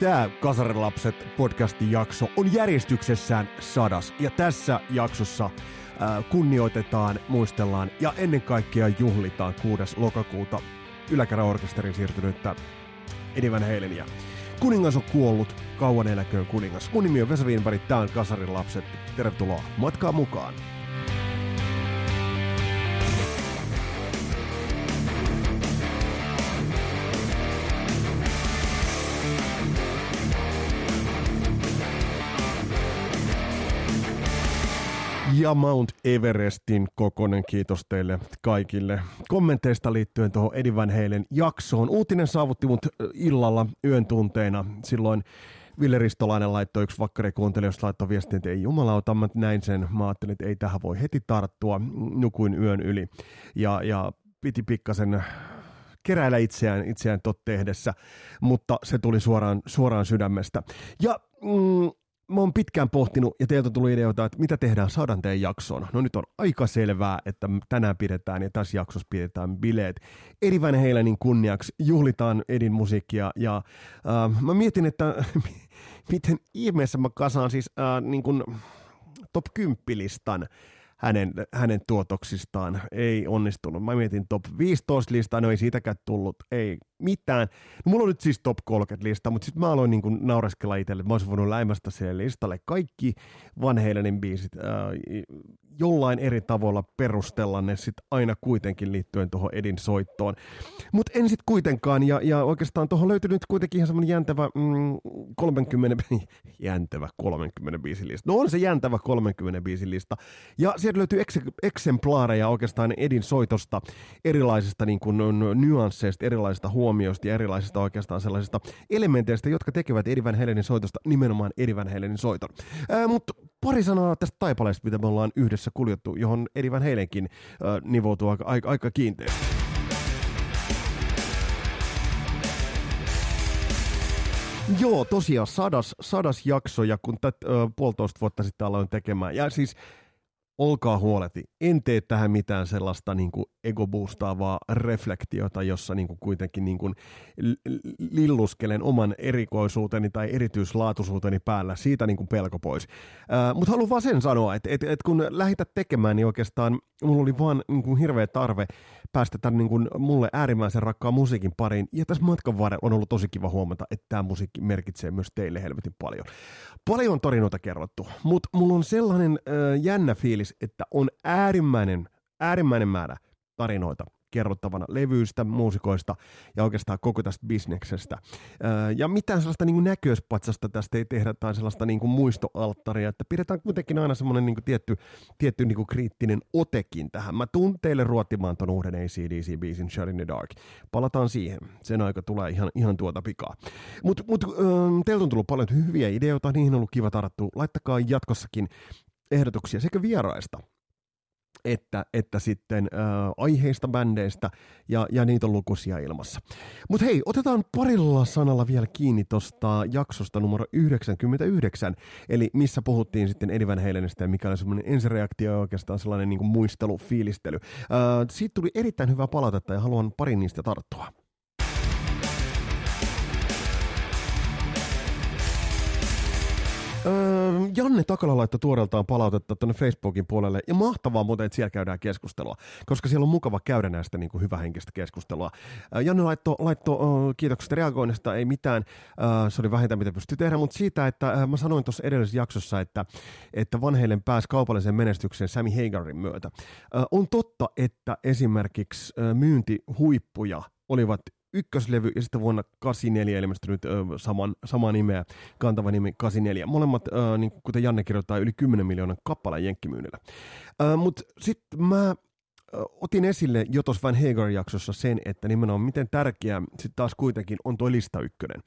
Tämä Kasarilapset podcastin jakso on järjestyksessään sadas. Ja tässä jaksossa äh, kunnioitetaan, muistellaan ja ennen kaikkea juhlitaan 6. lokakuuta yläkäräorkesterin siirtynyttä Eddie Van Halenia. Kuningas on kuollut, kauan eläköön kuningas. Mun nimi on Vesa Wienberg, tää on Kasarilapset. Tervetuloa matkaa mukaan. Ja Mount Everestin kokonen kiitos teille kaikille kommenteista liittyen tuohon Eddie Van Halen jaksoon. Uutinen saavutti mut illalla yön tunteina. Silloin Ville Ristolainen laittoi yksi vakkari kuuntelijoista laittoi viestin, että ei jumalauta, mä näin sen. Mä ajattelin, että ei tähän voi heti tarttua. Nukuin yön yli ja, ja piti pikkasen keräillä itseään, itseään tot tehdessä, mutta se tuli suoraan, suoraan sydämestä. Ja mm, mä oon pitkään pohtinut ja teiltä tuli ideoita, että mitä tehdään sadanteen jaksoon. No nyt on aika selvää, että tänään pidetään ja tässä jaksossa pidetään bileet. Edi Van Halenin kunniaksi juhlitaan Edin musiikkia ja äh, mä mietin, että miten ihmeessä mä kasaan siis äh, niin kuin top 10 listan hänen, hänen tuotoksistaan. Ei onnistunut. Mä mietin top 15 listaa, no ei siitäkään tullut, ei mitään. No, mulla on nyt siis top 30 lista, mutta sitten mä aloin niin naureskella itselle, mä olisin voinut läimästä siihen listalle kaikki Van biisit äh, jollain eri tavalla perustella ne sitten aina kuitenkin liittyen tuohon Edin soittoon. Mutta en sitten kuitenkaan, ja, ja oikeastaan tuohon löytyy nyt kuitenkin ihan semmoinen jäntävä mm, 30, jäntävä 30 biisilista. No on se jäntävä 30 biisilista. Ja sieltä löytyy eks- eksemplaareja oikeastaan Edin soitosta, erilaisista niin kuin, nyansseista, erilaisista huomioista ja erilaisista oikeastaan sellaisista elementeistä, jotka tekevät Eddie Van Halenin soitosta nimenomaan Eddie Van Halenin soiton. Mutta pari sanaa tästä taipaleesta, mitä me ollaan yhdessä kuljettu, johon Eddie Van Halenkin ää, nivoutuu aika, aika, aika kiinteästi. Joo, tosiaan sadas, sadas jakso, ja kun tätä puolitoista vuotta sitten aloin tekemään, ja siis olkaa huoleti, en tee tähän mitään sellaista niin kuin ego-boostaavaa reflektiota, jossa niin kuin kuitenkin niin kuin lilluskelen oman erikoisuuteni tai erityislaatuisuuteni päällä, siitä niin kuin pelko pois. Mutta haluan vaan sen sanoa, että et, et kun lähität tekemään, niin oikeastaan mulla oli vaan niin kuin hirveä tarve päästä tämän niin kuin mulle äärimmäisen rakkaan musiikin pariin. Ja tässä matkan varrella on ollut tosi kiva huomata, että tämä musiikki merkitsee myös teille helvetin paljon. Paljon tarinoita kerrottu, mutta mulla on sellainen äh, jännä fiilis, että on äärimmäinen, äärimmäinen määrä tarinoita kerrottavana levyistä, muusikoista ja oikeastaan koko tästä bisneksestä. Ja mitään sellaista niin näköispatsasta tästä ei tehdä tai sellaista niin kuin muistoalttaria, että pidetään kuitenkin aina semmoinen niin tietty, tietty niin kuin kriittinen otekin tähän. Mä tuun teille ruotimaan ton uuden ACDC-biisin Shut in the Dark. Palataan siihen. Sen aika tulee ihan, ihan tuota pikaa. Mutta mut, teiltä on tullut paljon hyviä ideoita, niihin on ollut kiva tarttua. Laittakaa jatkossakin ehdotuksia sekä vieraista että, että sitten äh, aiheista, bändeistä ja, ja niitä on lukuisia ilmassa. Mutta hei, otetaan parilla sanalla vielä kiinni tuosta jaksosta numero 99, eli missä puhuttiin sitten Eddie Van Halenista ja mikä oli semmoinen ensireaktio ja oikeastaan sellainen niin kuin muistelu, fiilistely. Äh, siitä tuli erittäin hyvää palautetta ja haluan parin niistä tarttua. Öö, Janne Takala laittoi tuoreeltaan palautetta tuonne Facebookin puolelle, ja mahtavaa muuten, että siellä käydään keskustelua, koska siellä on mukava käydä näistä niin kuin hyvähenkistä keskustelua. Öö, Janne laittoi, laitto, öö, kiitokset reagoinnista, ei mitään, öö, se oli vähintä mitä pystyy tehdä, mutta siitä, että öö, mä sanoin tuossa edellisessä jaksossa, että, että vanheille pääsi kaupalliseen menestykseen Sammy Hagarin myötä. Öö, on totta, että esimerkiksi öö, myyntihuippuja olivat ykköslevy ja sitten vuonna 84 ilmestynyt ö, saman, samaa nimeä, kantava nimi 84. Molemmat, ö, niin kuten Janne kirjoittaa, yli 10 miljoonan kappaleen jenkkimyynnillä. Mutta sitten mä otin esille jo tuossa Van Hager-jaksossa sen, että nimenomaan miten tärkeää sitten taas kuitenkin on tuo lista ykkönen.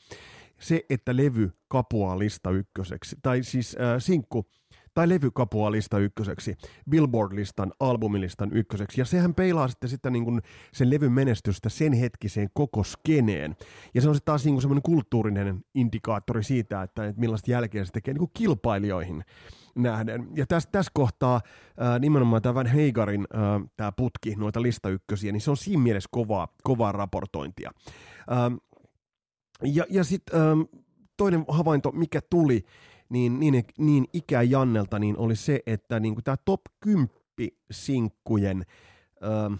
Se, että levy kapuaa lista ykköseksi, tai siis äh, sinkku tai levykapua lista ykköseksi, Billboard-listan, albumilistan ykköseksi, ja sehän peilaa sitten, sitten niin kuin sen levyn menestystä sen hetkiseen koko skeneen. Ja se on sitten taas niin kuin semmoinen kulttuurinen indikaattori siitä, että, että millaista jälkeä se tekee niin kuin kilpailijoihin nähden. Ja tässä, tässä kohtaa ää, nimenomaan tämä Van Heigarin ää, tämä putki, noita lista ykkösiä, niin se on siinä mielessä kovaa, kovaa raportointia. Ää, ja ja sitten toinen havainto, mikä tuli niin, niin, niin ikä Jannelta, niin oli se, että niin tämä top 10 sinkkujen ö,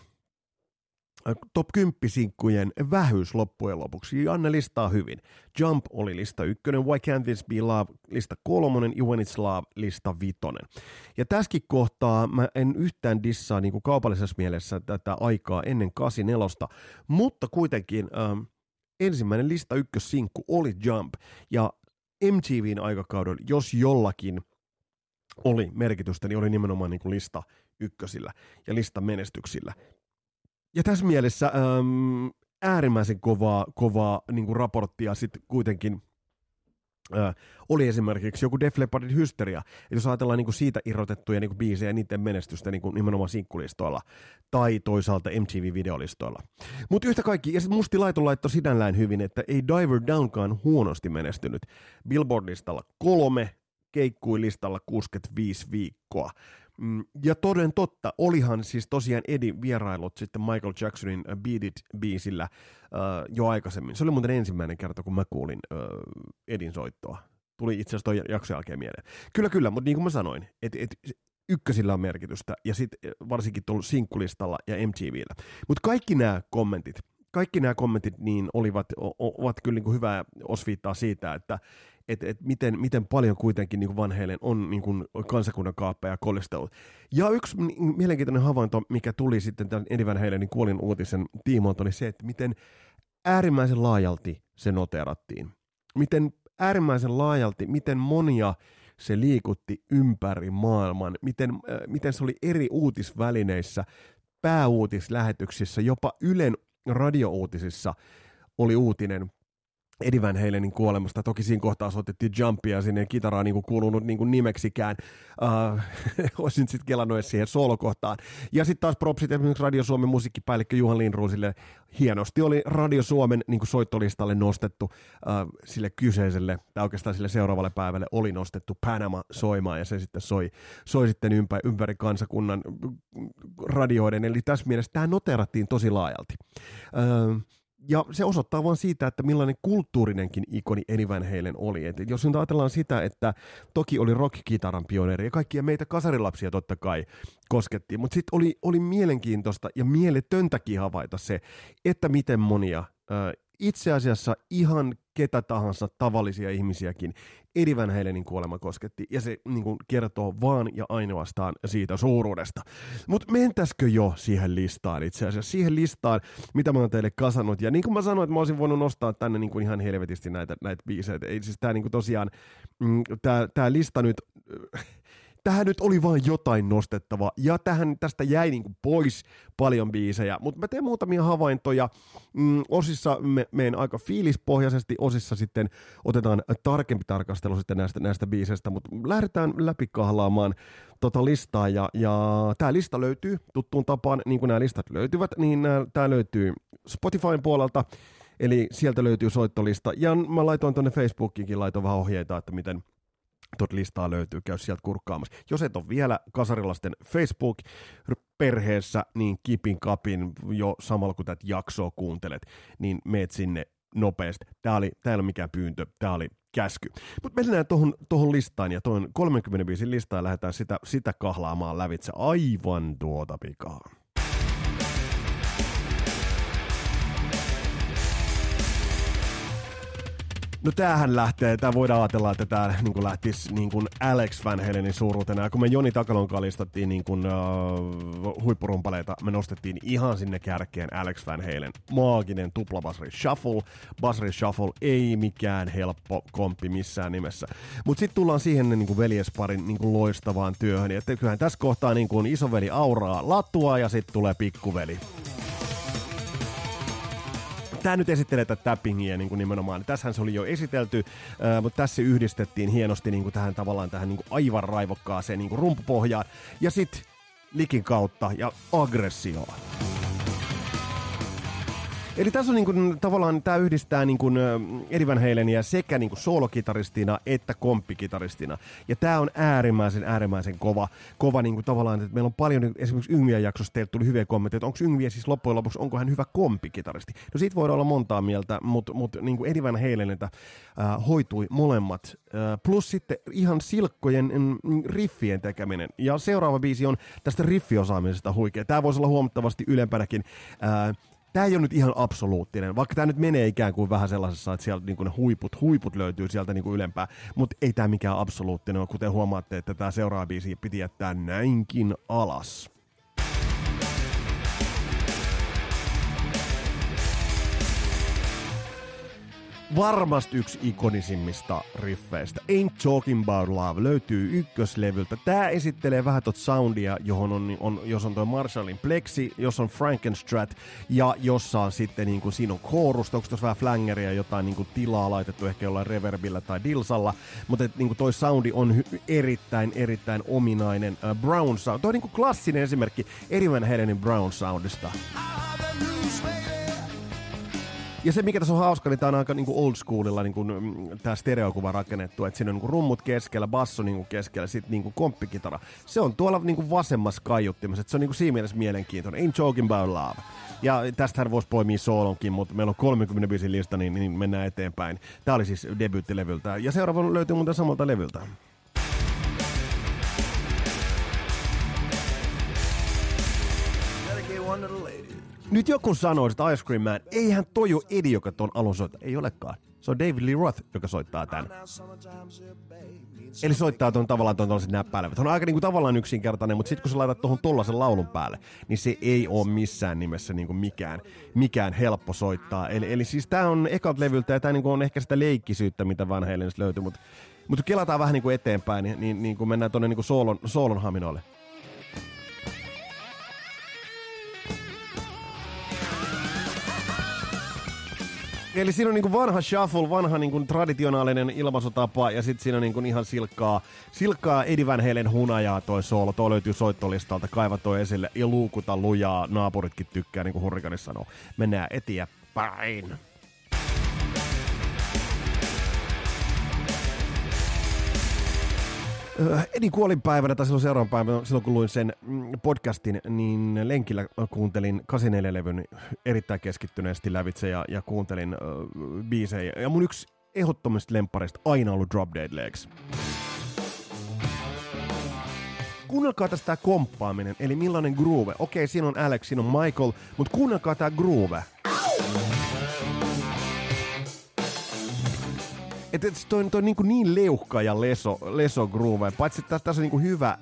top 10 sinkkujen vähyys loppujen lopuksi. Janne listaa hyvin. Jump oli lista ykkönen, Why Can't This Be Love lista kolmonen ja When It's Love lista vitonen. Ja tässäkin kohtaa mä en yhtään dissaa niin kuin kaupallisessa mielessä tätä aikaa ennen 84, mutta kuitenkin ähm, ensimmäinen lista ykkössinkku oli Jump. Ja MTVn aikakaudella, jos jollakin oli merkitystä, niin oli nimenomaan niin kuin lista ykkösillä ja lista menestyksillä. Ja tässä mielessä äm, äärimmäisen kovaa, kovaa niin kuin raporttia sitten kuitenkin Oli esimerkiksi joku Def Leppardin hysteria. Et jos ajatellaan niin siitä irrotettuja niin biisejä ja niiden menestystä niin nimenomaan sinkkulistoilla tai toisaalta MTV-videolistoilla. Mutta yhtä kaikki, ja Musti Laiton laittoi sinällään hyvin, että ei Diver Downkaan huonosti menestynyt. Billboard-listalla kolme, keikkui listalla 65 viikkoa. Mm, ja toden totta, olihan siis tosiaan Edin vierailut sitten Michael Jacksonin uh, Beat It-biisillä uh, jo aikaisemmin. Se oli muuten ensimmäinen kerta, kun mä kuulin uh, Edin soittoa. Tuli itse asiassa toi jakson jälkeen mieleen. Kyllä, kyllä, mutta niin kuin mä sanoin, että et, ykkösillä on merkitystä, ja sitten varsinkin tuolla sinkkulistalla ja MTVllä. Mutta kaikki nämä kommentit, kaikki nämä kommentit niin olivat, ovat kyllä niin kuin hyvää osviittaa siitä, että että et miten, miten paljon kuitenkin niin vanheille on niin kuin kansakunnan kaappeja kolistellut. Ja yksi mielenkiintoinen havainto, mikä tuli sitten tämän Eddie Van Halenin kuolin uutisen tiimoilta, oli se, että miten äärimmäisen laajalti se noterattiin. Miten äärimmäisen laajalti, miten monia se liikutti ympäri maailman, miten, äh, miten se oli eri uutisvälineissä, pääuutislähetyksissä, jopa Ylen radiouutisissa oli uutinen Eddie Van Halenin kuolemasta. Toki siinä kohtaa soitettiin Jumpia sinne kitaraa niin kuin kuulunut niin kuin nimeksikään. Uh, olisin sitten kelannut siihen solokohtaan. Ja sitten taas propsit esimerkiksi Radio Suomen musiikkipäällikkö Juhan Lindruusille. Hienosti oli Radio Suomen niin kuin soittolistalle nostettu uh, sille kyseiselle, tai oikeastaan sille seuraavalle päivälle oli nostettu Panama soimaan ja se sitten soi, soi sitten ympäri, ympäri kansakunnan radioiden. Eli tässä mielessä tämä noterattiin tosi laajalti. Uh, ja se osoittaa vain siitä, että millainen kulttuurinenkin ikoni Eddie Van Halen oli. Et jos nyt ajatellaan sitä, että toki oli rock-kitaran pioneeri ja kaikkia meitä kasarilapsia totta kai koskettiin, mutta sitten oli, oli mielenkiintoista ja mieletöntäkin havaita se, että miten monia itse asiassa ihan ketä tahansa tavallisia ihmisiäkin Eddie Van Halenin kuolema kosketti, ja se niin kuin, kertoo vaan ja ainoastaan siitä suuruudesta. Mutta mentäskö jo siihen listaan itse asiassa, siihen listaan, mitä mä oon teille kasannut, ja niin kuin mä sanoin, että mä olisin voinut nostaa tänne niin kuin ihan helvetisti näitä, näitä biisejä, ei siis tää niin kuin tosiaan, mm, tää, tää lista nyt tähän nyt oli vain jotain nostettava, ja tähän tästä jäi niin kuin pois paljon biisejä, mutta mä teen muutamia havaintoja. Mm, osissa me, meen aika fiilispohjaisesti, osissa sitten otetaan tarkempi tarkastelu sitten näistä, näistä biiseistä, mutta lähdetään läpikahlaamaan tota listaa, ja, ja tämä lista löytyy tuttuun tapaan, niin kuin nämä listat löytyvät, niin tämä löytyy Spotifyn puolelta, Eli sieltä löytyy soittolista. Ja mä laitoin tuonne Facebookiinkin, laitoin vähän ohjeita, että miten, tuot listaa löytyy, käy sieltä kurkkaamassa. Jos et ole vielä Kasarilasten Facebook-perheessä, niin kipin kapin jo samalla kun tätä jaksoa kuuntelet, niin meet sinne nopeasti. Tämä, oli, tämä ei ole mikään pyyntö, tämä oli käsky. Mutta mennään tuohon, tuohon listaan ja tuon 35 listaan lähdetään sitä, sitä kahlaamaan lävitse aivan tuota pikaa. No tämähän lähtee, tämä voidaan ajatella, että tämä niin lähtisi niin kuin Alex Van Halenin suuruutena. Ja kun me Joni Takalon listattiin niin kuin, uh, huippurumpaleita, me nostettiin ihan sinne kärkeen Alex Van Halen. Maaginen tupla Basri Shuffle. Basri Shuffle ei mikään helppo komppi missään nimessä. Mutta sitten tullaan siihen niin kuin veljesparin niin kuin loistavaan työhön. Ja kyllähän tässä kohtaa niin kuin isoveli auraa latua ja sitten tulee pikkuveli tämä nyt esittelee tätä tappingia niin kuin nimenomaan. Tässähän se oli jo esitelty, äh, mutta tässä se yhdistettiin hienosti niin kuin tähän tavallaan tähän niin kuin aivan raivokkaaseen niin kuin rumpupohjaan. Ja sitten likin kautta ja aggressioon. Eli tässä on niin kuin, tavallaan, tämä yhdistää niin kuin Eddie Van Halenia sekä niin kuin soolokitaristina että komppikitaristina. Ja tämä on äärimmäisen, äärimmäisen kova, kova niin kuin tavallaan, että meillä on paljon, esimerkiksi Yngviä jaksossa teille tuli hyviä kommentteja, että onko Yngviä siis loppujen lopuksi, onko hän hyvä komppikitaristi? No siitä voidaan olla montaa mieltä, mutta, mutta niin kuin Eddie Van Halenilta äh, hoitui molemmat. Äh, plus sitten ihan silkkojen mm, riffien tekeminen. Ja seuraava biisi on tästä riffiosaamisesta huikea. Tämä voisi olla huomattavasti ylempänäkin. Äh, tämä ei ole nyt ihan absoluuttinen, vaikka tämä nyt menee ikään kuin vähän sellaisessa, että sieltä niin kuin ne huiput, huiput löytyy sieltä niin kuin ylempää, mutta ei tämä mikään absoluuttinen ole, kuten huomaatte, että tämä seuraava biisi piti jättää näinkin alas. Varmasti yksi ikonisimmista riffeistä. Ain't Talking About Love löytyy ykköslevyltä. Tää esittelee vähän tot soundia, johon on, on, jos on toi Marshallin Plexi, jos on Frankenstrat ja jossa on sitten niin kuin, siinä on koorusta, onko tuossa vähän flangeria, jotain niin kuin, tilaa laitettu ehkä jollain reverbillä tai dilsalla, mutta et, niin kuin, toi soundi on hy- erittäin, erittäin ominainen uh, Brown sound. Toi on niin kuin, klassinen esimerkki Eddie Van Halenin Brown soundista. Ja se, mikä tässä on hauska, niin tämä on aika niin old schoolilla niin kuin, mm, tämä stereokuva rakennettu, että siinä on niin rummut keskellä, basso niin keskellä, sitten niin komppikitara. Se on tuolla niin vasemmassa kaiuttimessa, että se on niin siinä mielessä mielenkiintoinen. Ain't joking about love. Ja tästähän voisi poimia soolonkin, mutta meillä on 30 biisin lista, niin, niin mennään eteenpäin. Tämä oli siis debyyttilevyltä. Ja seuraava löytyy muuten samalta levyltä. Nyt joku sanoo, että Ice Cream Man, eihän toi ole Eddie, joka ton alun soittaa. Ei olekaan. Se on David Lee Roth, joka soittaa tän. Eli soittaa tuon tavallaan tuon tällaiset näppäilevät. On aika niinku tavallaan yksinkertainen, mutta sitten kun sä laitat tuohon tollasen laulun päälle, niin se ei ole missään nimessä niinku mikään, mikään helppo soittaa. Eli, eli siis tää on ekat levyltä ja tää niinku on ehkä sitä leikkisyyttä, mitä Van Halenista löytyy, mutta mutta kelataan vähän niinku eteenpäin, niin, niin, niin kun mennään tuonne niinku soolon, soolon haminoille. Eli siinä on niinku vanha shuffle, vanha niinku traditionaalinen ilmaisutapa ja sitten siinä on niinku ihan silkkaa, silkkaa Eddie Van Halen hunajaa toi soolo. Toi löytyy soittolistalta, kaiva toi esille ja luukuta lujaa. Naapuritkin tykkää, niin kuin Hurrikanissa sanoo. Mennään eteenpäin. Edin kuolinpäivänä tai silloin seuraavan päivänä, silloin kun luin sen mm, podcastin, niin lenkillä kuuntelin 84-levyn erittäin keskittyneesti lävitse ja, ja kuuntelin uh, biisejä. Ja mun yksi ehdottomista lemppareista aina ollut Drop Dead Legs. Kuunnelkaa tästä komppaaminen, eli millainen groove. Okei, siinä on Alex, siinä on Michael, mutta kuunnelkaa tämä groove. Että et toi, toi niinku niin leuhka ja leso, leso groove. Paitsi että tässä on niinku hyvä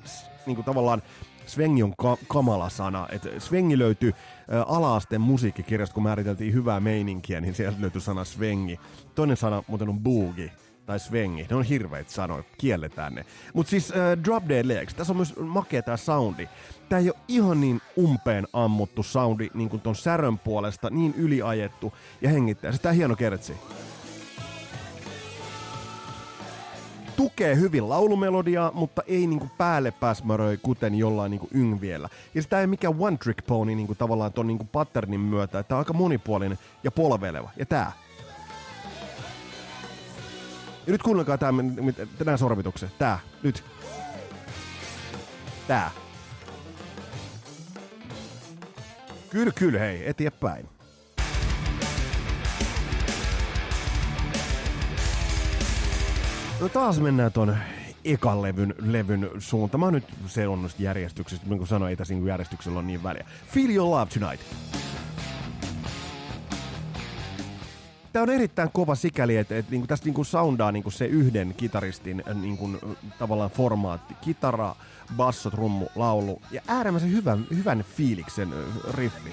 niinku tavallaan Svengi on ka- kamala sana. Et Svengi löytyi ä, ala-asteen musiikkikirjasta, kun määriteltiin hyvää meininkiä, niin sieltä löytyy sana Svengi. Toinen sana muuten on boogie tai svengi. Ne on hirveitä sanoja, kielletään ne. Mutta siis äh, Drop Dead Legs, tässä on myös makea tää soundi. Tää ei ole ihan niin umpeen ammuttu soundi niin kuin ton särön puolesta, niin yliajettu ja hengittää. Se tää hieno kertsi. Tukee hyvin laulumelodiaa, mutta ei niinku päälle pääsmäröi kuten jollain niinku yngviellä. Ja sitä ei mikään one trick pony niinku tavallaan ton niinku patternin myötä, että on aika monipuolinen ja polveleva. Ja tää. Ja nyt kuunnelkaa tää, nämä sormitukset. Tää, nyt. Tää. Kyllä, kyllä, hei, eteenpäin. No taas mennään tuon ekan levyn, levyn suuntaan. Mä nyt se on järjestyksessä, niin kuin sanoin, ei tässä niin järjestyksellä ole niin väliä. Feel Your Love Tonight. Tämä on erittäin kova sikäli, että, että niin tästä niin kuin soundaa niin kuin se yhden kitaristin äh, niin kuin, tavallaan formaatti. Kitara, basso, trummu, laulu ja äärimmäisen hyvän, hyvän fiiliksen äh, riffi.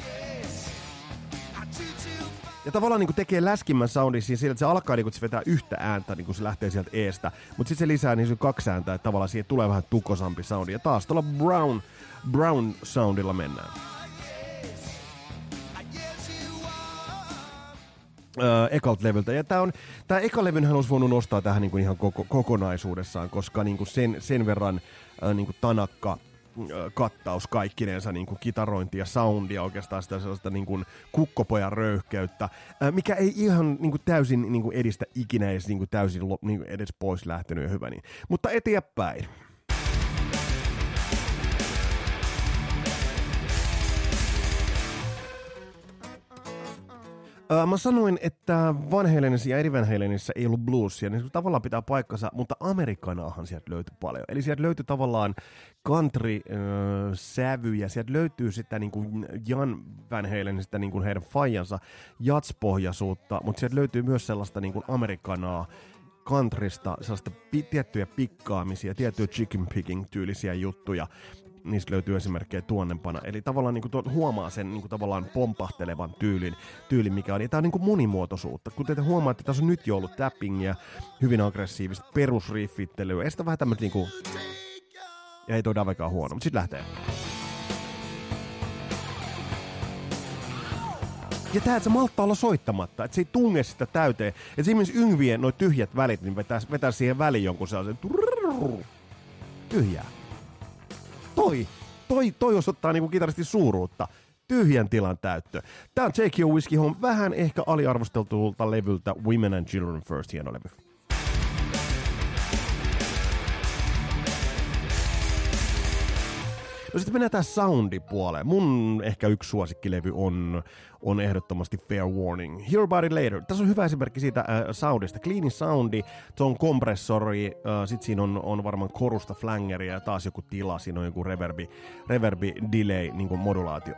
Ja tavallaan niin kuin tekee läskimmän soundin siinä sillä, että se alkaa niin kuin, että se vetää yhtä ääntä, niin kuin se lähtee sieltä eestä. Mutta sitten se lisää niin kaksi ääntä, että tavallaan siihen tulee vähän tukosampi soundi. Ja taas tuolla Brown, Brown soundilla mennään. Öö, ekalt levyltä. Ja tää on, tää eka levynhän olisi voinut nostaa tähän niin kuin ihan koko, kokonaisuudessaan, koska niin kuin sen, sen verran äh, niin kuin tanakka kattaus kaikkinensa, niin kuin kitarointi ja soundia, oikeastaan sitä sellaista niin kuin kukkopojan röyhkeyttä, mikä ei ihan niin kuin täysin niin kuin edistä ikinä edes niin kuin täysin niin kuin edes pois lähtenyt ja hyvä niin. Mutta eteenpäin. Mä sanoin, että Van Halenissa ja eri Van Halenissä ei ollut bluesia, niin tavallaan pitää paikkansa, mutta amerikanaahan sieltä löytyi paljon. Eli sieltä löytyi tavallaan country-sävyjä, sieltä löytyy sitä niin kuin Jan Van Halenista niin kuin heidän fajansa jatspohjaisuutta, mutta sieltä löytyy myös sellaista niin kuin amerikanaa, countrysta sellaista pi- tiettyjä pikkaamisia, tiettyjä chicken picking tyylisiä juttuja niistä löytyy esimerkkejä tuonnempana. Eli tavallaan niin kuin huomaa sen niin kuin tavallaan pompahtelevan tyylin, tyylin mikä on. Ja tämä on niin kuin monimuotoisuutta. Kun te huomaatte, että tässä on nyt jo ollut tappingia, hyvin aggressiivista perusriffittelyä, ja sitten vähän tämmöistä niin kuin... Ja ei toi davekaan huono, mutta sitten lähtee. Ja tää, että se malttaa olla soittamatta, että se ei tunge sitä täyteen. Että esimerkiksi yngvien noin tyhjät välit, niin vetää, vetää siihen väliin jonkun sellaisen tyhjää toi, toi, toi osoittaa niinku kitaristi suuruutta. Tyhjän tilan täyttö. Tää on Take Your Whiskey Home, vähän ehkä aliarvosteltulta levyltä Women and Children First, hieno levy. No sitten mennään tähän soundi-puoleen. Mun ehkä yksi suosikkilevy on, on ehdottomasti Fair Warning. Hear About It Later. Tässä on hyvä esimerkki siitä äh, soundista. Clean soundi, se on kompressori, äh, sit siinä on, on varmaan korusta flangeria ja taas joku tila, siinä on joku reverbi, reverbi delay, niin modulaatio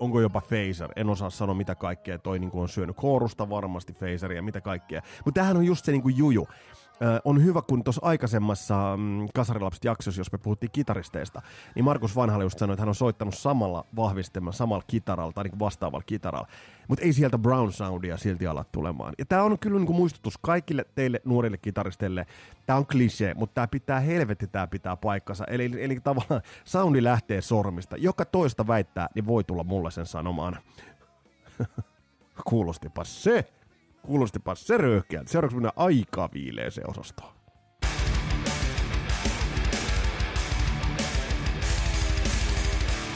onko jopa phaser, en osaa sanoa mitä kaikkea, toi niin on syönyt koorusta varmasti phaseria, mitä kaikkea. Mutta tämähän on just se niin juju on hyvä, kun tuossa aikaisemmassa mm, Kasarilapset jaksossa, jos me puhuttiin kitaristeista, niin Markus Vanhala just sanoi, että hän on soittanut samalla vahvistemalla, samalla kitaralla tai niin vastaavalla kitaralla. Mutta ei sieltä Brown Soundia silti ala tulemaan. Ja tämä on kyllä niin kuin muistutus kaikille teille nuorille kitaristeille. Tämä on klisee, mutta tämä pitää helvetti, tämä pitää paikkansa. Eli, eli tavallaan soundi lähtee sormista. Joka toista väittää, niin voi tulla mulle sen sanomaan. Kuulostipa se. Kuulostipa se röyhkeältä. Seuraavaksi mennään aika se osastoon.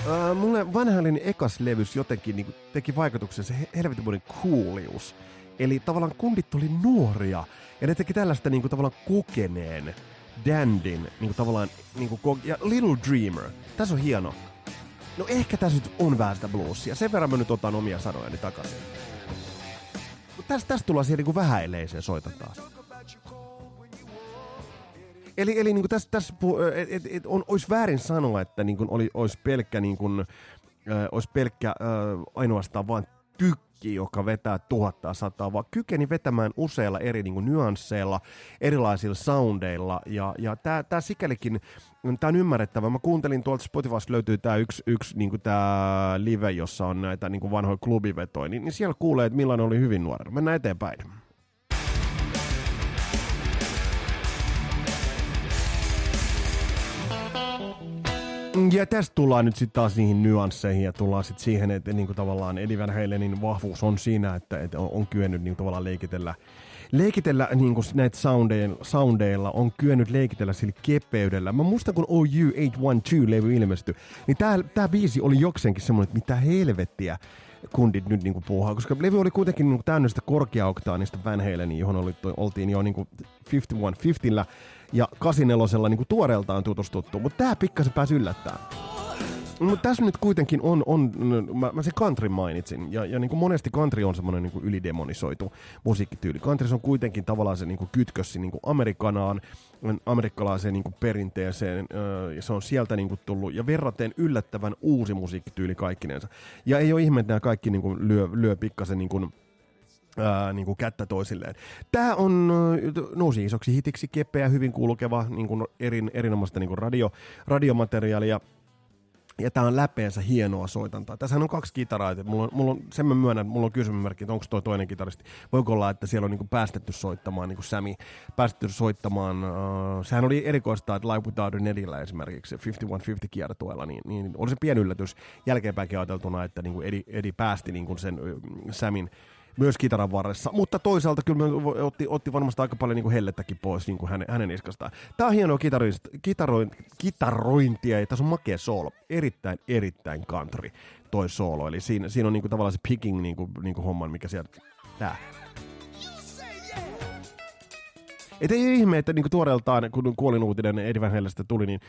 Uh, mulle vanhallinen ekas levys jotenkin niin teki vaikutuksen se helvetinmoinen kuulius. Eli tavallaan kundit oli nuoria ja ne teki tällaista niin kuin, tavallaan kokeneen dandin, niin kuin, tavallaan, niin kuin, ja Little Dreamer. Tässä on hieno. No ehkä tässä nyt on vähän sitä bluesia. Sen verran mä nyt otan omia sanojani takaisin tästä, tästä tullaan siihen niin vähäileiseen soita taas. Eli, eli niin tässä, tässä et, et, et, on, olisi väärin sanoa, että niin kuin oli, olisi pelkkä, niin kuin, äh, olisi pelkkä äh, ainoastaan vain tykki, joka vetää tuhatta sataa, vaan kykeni vetämään useilla eri niin kuin, nyansseilla, erilaisilla soundeilla. Ja, ja tämä sikälikin tämä on ymmärrettävä. Mä kuuntelin tuolta Spotifysta löytyy tämä yksi, yksi niin tää live, jossa on näitä niin vanhoja klubivetoja, niin, niin siellä kuulee, että millainen oli hyvin nuori. Mennään eteenpäin. Ja tästä tullaan nyt sitten taas niihin nyansseihin ja tullaan sitten siihen, että niinku tavallaan Eddie Van Halenin vahvuus on siinä, että, että on, on kyennyt niinku tavallaan leikitellä leikitellä niin kuin näitä soundeilla, soundeilla, on kyennyt leikitellä sillä kepeydellä. Mä muistan, kun OU812-levy ilmestyi, niin tää, tää biisi oli jokseenkin semmoinen, että mitä helvettiä kundit nyt niinku puuhaa, koska levy oli kuitenkin niinku täynnä sitä korkeaoktaanista Van Halenia, johon oli, oltiin jo niinku 5150 ja 84 niinku tuoreeltaan tutustuttu, mutta tää pikkasen pääsi yllättämään. Mutta tässä nyt kuitenkin on, on mä, mä se country mainitsin, ja, ja niin kuin monesti country on semmoinen niin ylidemonisoitu musiikkityyli. Country on kuitenkin tavallaan se niin kuin kytkös niin kuin amerikanaan, amerikkalaiseen niin kuin perinteeseen, ja se on sieltä niin kuin tullut, ja verraten yllättävän uusi musiikkityyli kaikkinensa. Ja ei ole ihme, että nämä kaikki niin kuin lyö, lyö pikkasen niin kuin, ää, niin kuin kättä toisilleen. Tämä on, nousi isoksi hitiksi, kepeä, hyvin kulkeva, niin kuin erin, erinomaista niin kuin radio, radiomateriaalia, ja tää on läpeensä hienoa soitantaa. Tässä on kaksi kitaraa, että mulla on, mulla on, sen mä myönnän, mulla on kysymysmerkki, että onko toi toinen kitaristi. Voiko olla, että siellä on niinku päästetty soittamaan, niin kuin Sami, päästetty soittamaan. Uh, sehän oli erikoista, että Live Without a Netillä esimerkiksi 5150 kiertueella, niin, niin oli se pieni yllätys jälkeenpäinkin ajateltuna, että niinku Edi, Edi päästi niinku sen Samin myös kitaran varressa, mutta toisaalta kyllä otti, otti varmasti aika paljon niin kuin hellettäkin pois niin kuin hänen, hänen iskastaan. Tämä on hienoa kitaroin, kitarointia ja tässä on makea soolo. Erittäin, erittäin country toi soolo. Eli siinä, siinä on niin kuin tavallaan se picking niin kuin, niin kuin homman, mikä sieltä... Tää. Et ei ihme, että niin tuoreeltaan, kun kuolinuutinen Eddie Van tuli, niin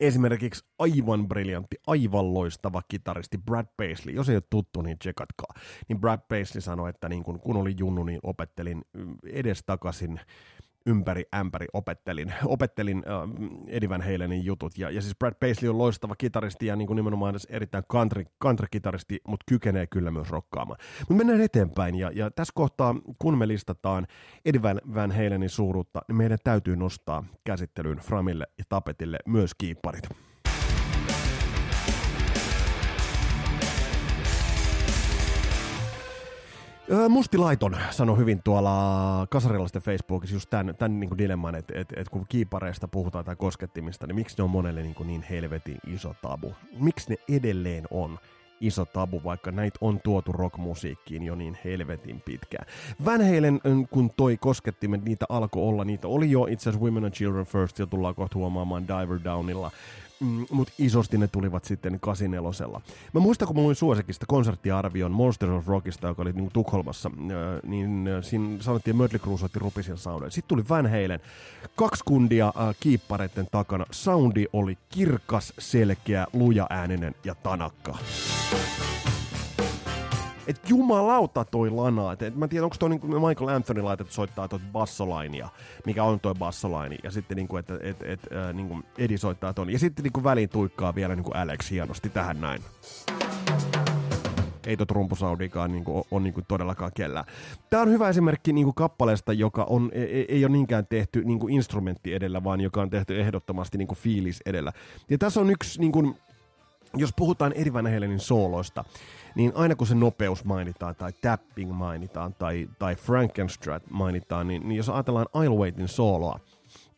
Esimerkiksi aivan briljantti, aivan loistava kitaristi Brad Paisley, jos ei ole tuttu, niin tsekatkaa. Niin Brad Paisley sanoi, että niin kun, kun oli junnu, niin opettelin edestakaisin ympäri ämpäri opettelin, opettelin äh, Eddie Van Halenin jutut. Ja, ja siis Brad Paisley on loistava kitaristi ja niin kuin nimenomaan erittäin country, country-kitaristi, mutta kykenee kyllä myös rokkaamaan. Mutta mennään eteenpäin ja, ja tässä kohtaa, kun me listataan Eddie Van, Van Halenin suuruutta, niin meidän täytyy nostaa käsittelyyn Framille ja Tapetille myös kiipparit. Musti Laiton sanoi hyvin tuolla kasarilaisten Facebookissa just tämän, tämän niin kuin dilemman, että, että, että kun kiipareista puhutaan tai koskettimista, niin miksi ne on monelle niin, kuin niin helvetin iso tabu? Miksi ne edelleen on iso tabu, vaikka näitä on tuotu rockmusiikkiin jo niin helvetin pitkään. Van Halen, kun toi koskettimet, niitä alkoi olla, niitä oli jo itse asiassa Women and Children First, ja tullaan kohta huomaamaan Diver Downilla mm, mutta isosti ne tulivat sitten 84 Mä muistan, kun mä luin suosikista konserttiarvion Monsters of Rockista, joka oli niin Tukholmassa, niin siinä sanottiin Mötley soitti Rupisin soundin. Sitten tuli Van Halen. Kaksi kundia äh, kiippareiden takana. Soundi oli kirkas, selkeä, luja ääninen ja tanakka että jumalauta toi lana. Et, et mä en tiedä, onko toi niinku Michael Anthony laitettu soittaa tuota bassolainia, mikä on toi bassolaini, ja sitten niinku, että et, et, äh, niinku Edi soittaa ton. Ja sitten niinku väliin tuikkaa vielä niinku Alex hienosti tähän näin. Ei tot rumpusaudikaan niinku, on niinku todellakaan kellään. Tämä on hyvä esimerkki niinku kappaleesta, joka on, ei, e, ei ole niinkään tehty niinku instrumentti edellä, vaan joka on tehty ehdottomasti niinku fiilis edellä. Ja tässä on yksi, niinku, jos puhutaan Eri Van Halenin sooloista, niin aina kun se nopeus mainitaan tai tapping mainitaan tai, tai Frankenstrat mainitaan, niin, niin jos ajatellaan Ailwaitin sooloa,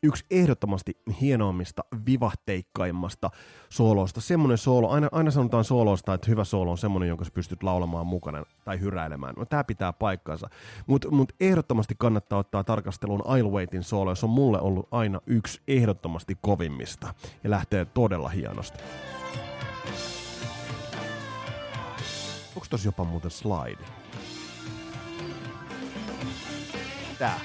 yksi ehdottomasti hienoimmista, vivahteikkaimmasta sooloista. Semmoinen soolo, aina, aina sanotaan sooloista, että hyvä soolo on semmoinen, jonka sä pystyt laulamaan mukana tai hyräilemään. No, tämä pitää paikkansa. Mutta mut ehdottomasti kannattaa ottaa tarkasteluun Ailwaitin soolo, se on mulle ollut aina yksi ehdottomasti kovimmista ja lähtee todella hienosti. Onko tossa jopa muuten slide? Tää.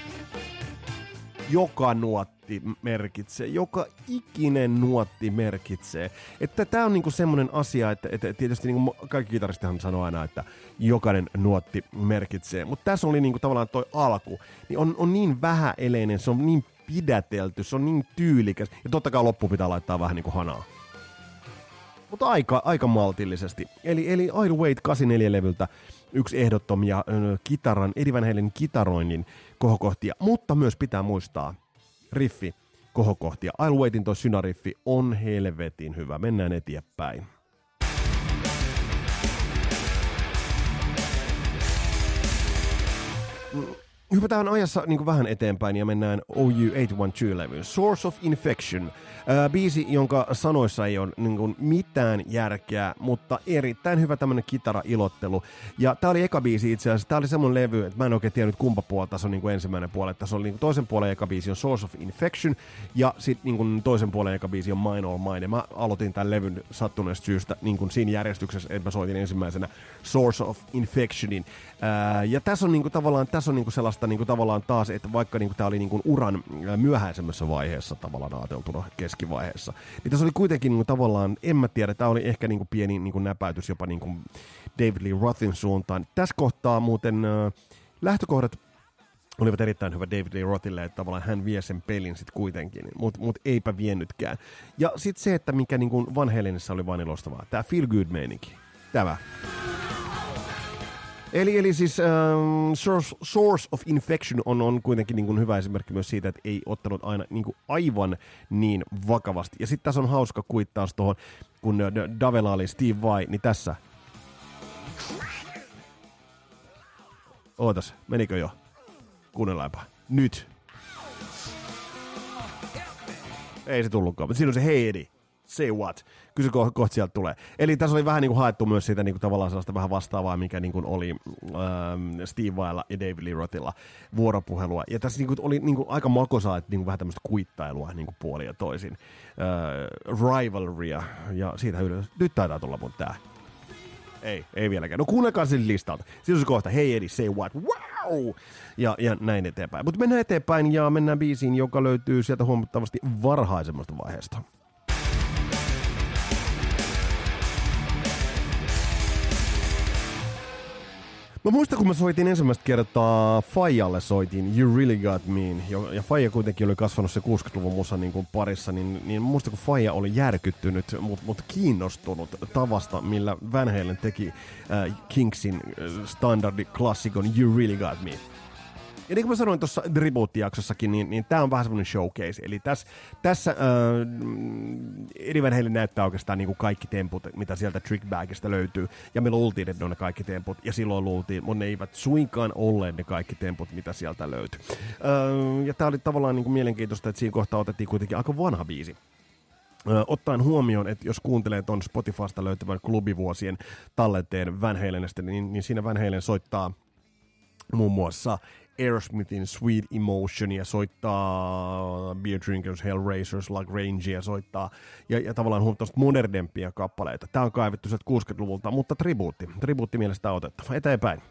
Joka nuotti merkitsee, joka ikinen nuotti merkitsee. Että tää on niinku semmonen asia, että, että tietysti niinku kaikki kitaristihan sanoo aina, että jokainen nuotti merkitsee. Mutta tässä oli niinku tavallaan toi alku, niin on, on niin vähäeleinen, se on niin pidätelty, se on niin tyylikäs. Ja totta kai loppu pitää laittaa vähän niinku hanaa mutta aika, aika maltillisesti. Eli, eli Idle Wait 84-levyltä yksi ehdottomia äh, kitaran, Eddie Halen kitaroinnin kohokohtia, mutta myös pitää muistaa riffi kohokohtia. Idle Waitin toi synariffi on helvetin hyvä. Mennään eteenpäin. Hypätään ajassa niin vähän eteenpäin ja mennään OU812-levyyn. Source of Infection. Äh, biisi, jonka sanoissa ei ole niin kuin, mitään järkeä, mutta erittäin hyvä tämmönen kitara-ilottelu. Ja tää oli eka biisi itse asiassa. Tää oli semmonen levy, että mä en oikein tiennyt kumpa puolta tässä on niin kuin ensimmäinen puoli. Tässä oli niin kuin toisen puolen eka biisi on Source of Infection ja sitten niin kuin toisen puolen eka biisi on Mine All Mine. Ja mä aloitin tämän levyn sattuneesta syystä niin kuin siinä järjestyksessä, että mä soitin ensimmäisenä Source of Infectionin. Äh, ja tässä on niin kuin, tavallaan tässä on niin kuin sellaista niin kuin, tavallaan taas, että vaikka niin kuin, tämä oli niin kuin, uran myöhäisemmässä vaiheessa tavallaan ajateltuna keskivaiheessa, niin tässä oli kuitenkin niin kuin, tavallaan, en mä tiedä, tämä oli ehkä niin kuin, pieni niin kuin, näpäytys jopa niin kuin David Lee Rothin suuntaan. Tässä kohtaa muuten äh, lähtökohdat olivat erittäin hyvä David Lee Rothille, että tavallaan hän vie sen pelin sitten kuitenkin, mutta mut eipä viennytkään. Ja sitten se, että mikä niin kuin Van oli vain ilostavaa, tämä feel good meininki. Tämä. Eli, eli siis um, source, source of infection on, on kuitenkin niin kuin hyvä esimerkki myös siitä, että ei ottanut aina niin kuin aivan niin vakavasti. Ja sitten tässä on hauska kuittaus tuohon, kun Davela oli Steve Vai, niin tässä. Ootas, menikö jo? Kuunnellaanpa. Nyt. Ei se tullutkaan, mutta siinä on se Heidi. Say what, kysy ko- kohta sieltä tulee. Eli tässä oli vähän niin kuin haettu myös siitä niin kuin tavallaan sellaista vähän vastaavaa, mikä niin kuin oli ähm, Steve Vailla ja David Lee Rothilla vuoropuhelua. Ja tässä niin kuin oli niin kuin aika makosaa, että niin kuin vähän tämmöistä kuittailua niin kuin puoli ja toisin. Äh, rivalrya, ja siitä ylös. Nyt taitaa tulla mun tää. Ei, ei vieläkään. No kuunnelkaa sen listalta. Siinä se kohta, hei Edi, say what, wow! Ja, ja näin eteenpäin. Mutta mennään eteenpäin ja mennään biisiin, joka löytyy sieltä huomattavasti varhaisemmasta vaiheesta. Mä muistan, kun mä soitin ensimmäistä kertaa Fajalle soitin You Really Got Me, ja Faja kuitenkin oli kasvanut se 60-luvun musa niin kuin parissa, niin, niin muistan, kun Faja oli järkyttynyt, mutta mut kiinnostunut tavasta, millä Van Halen teki äh, Kingsin äh, standardi klassikon You Really Got Me. Ja niin kuin mä sanoin tuossa Reboot-jaksossakin, niin, niin tämä on vähän semmoinen showcase. Eli tässä, tässä äh, Eddie Van näyttää oikeastaan niin kuin kaikki temput, mitä sieltä Trickbagista löytyy. Ja me luultiin, että ne on ne kaikki temput. Ja silloin luultiin, mutta ne eivät suinkaan olleet ne kaikki temput, mitä sieltä löytyy. Äh, ja tämä oli tavallaan niin kuin mielenkiintoista, että siinä kohtaa otettiin kuitenkin aika vanha biisi. Ottaen huomioon, että jos kuuntelee tuon Spotifysta löytyvän klubivuosien tallenteen Van Halenista, niin, niin siinä Van Halen soittaa muun muassa Aerosmithin Sweet Emotion ja soittaa Beer Drinkers, Hellraisers, ja soittaa ja, ja tavallaan huomattavasti modernempia kappaleita. Tämä on kaivettu sieltä 60-luvulta, mutta tribuutti. Tribuutti mielestä otettava. Eteenpäin.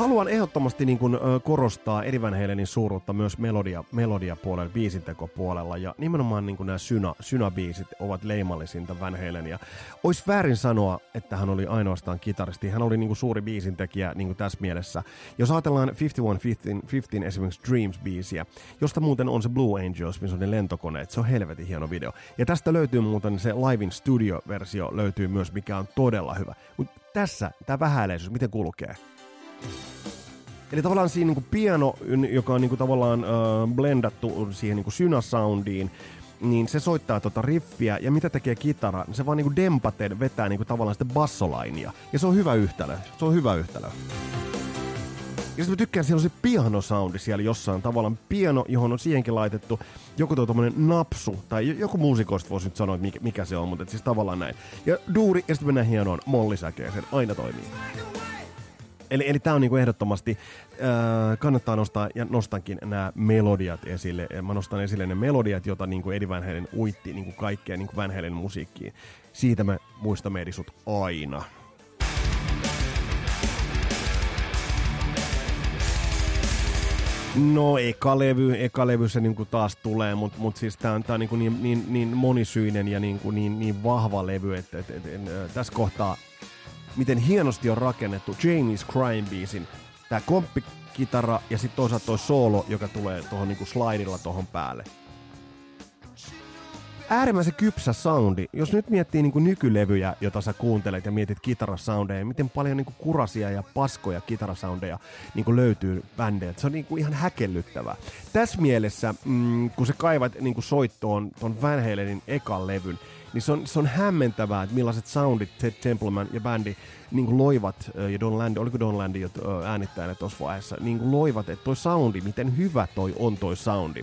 Haluan ehdottomasti niin kuin, korostaa Eddie Van suuruutta myös melodia, melodia puolella, biisintekopuolella ja nimenomaan niin kuin nämä syna, synabiisit ovat leimallisinta Van Halenia. Olisi väärin sanoa, että hän oli ainoastaan kitaristi. Hän oli niin kuin suuri biisintekijä niin kuin tässä mielessä. Jos ajatellaan 5115 esimerkiksi Dreams-biisiä, josta muuten on se Blue Angels, missä on ne lentokoneet, se on helvetin hieno video. Ja tästä löytyy muuten se Live in Studio-versio löytyy myös, mikä on todella hyvä. Mutta tässä tämä vähäileisyys, miten kulkee? Eli tavallaan siinä niinku piano, joka on niinku tavallaan uh, blendattu siihen niinku synasoundiin, niin se soittaa tota riffiä, ja mitä tekee kitara, niin se vaan niinku dempaten vetää niinku tavallaan sitä bassolainia. Ja se on hyvä yhtälö. Se on hyvä yhtälö. Ja sitten mä tykkään, siellä on se pianosoundi siellä jossain tavallaan. Piano, johon on siihenkin laitettu joku tuo napsu, tai joku muusikoista voisi nyt sanoa, että mikä, mikä se on, mutta siis tavallaan näin. Ja duuri, ja sitten mennään hienoon mollisäkeeseen. Aina toimii. Eli, eli tämä on niinku ehdottomasti, äh, kannattaa nostaa, ja nostankin nämä melodiat esille. Mä nostan esille ne melodiat, joita niinku Eddie Van Halen uitti niinku kaikkea niinku Van Halen musiikkiin. Siitä me muistamme Edisut aina. No eka levy, eka levy se niinku taas tulee, mutta mut siis tämä on, tää on niinku niin, niin, niin monisyinen ja niinku niin, niin vahva levy, että et, et, et, tässä kohtaa miten hienosti on rakennettu Jamie's Crime-biisin tämä komppikitara ja sitten toisaalta toi soolo, joka tulee tuohon niinku slidilla tuohon päälle. Äärimmäisen kypsä soundi. Jos nyt miettii niinku nykylevyjä, jota sä kuuntelet ja mietit kitarasoundeja, miten paljon niinku kurasia ja paskoja kitarasoundeja niinku löytyy bändeiltä. Se on niinku ihan häkellyttävää. Tässä mielessä, mm, kun sä kaivat niinku soittoon ton Van Halenin ekan levyn, niin se on, se on hämmentävää, että millaiset soundit Ted Templeman ja bändi niin kuin loivat, ja Don Landy, oliko Don Landy äänittäjänä tuossa vaiheessa, niin kuin loivat, että toi soundi, miten hyvä toi on toi soundi.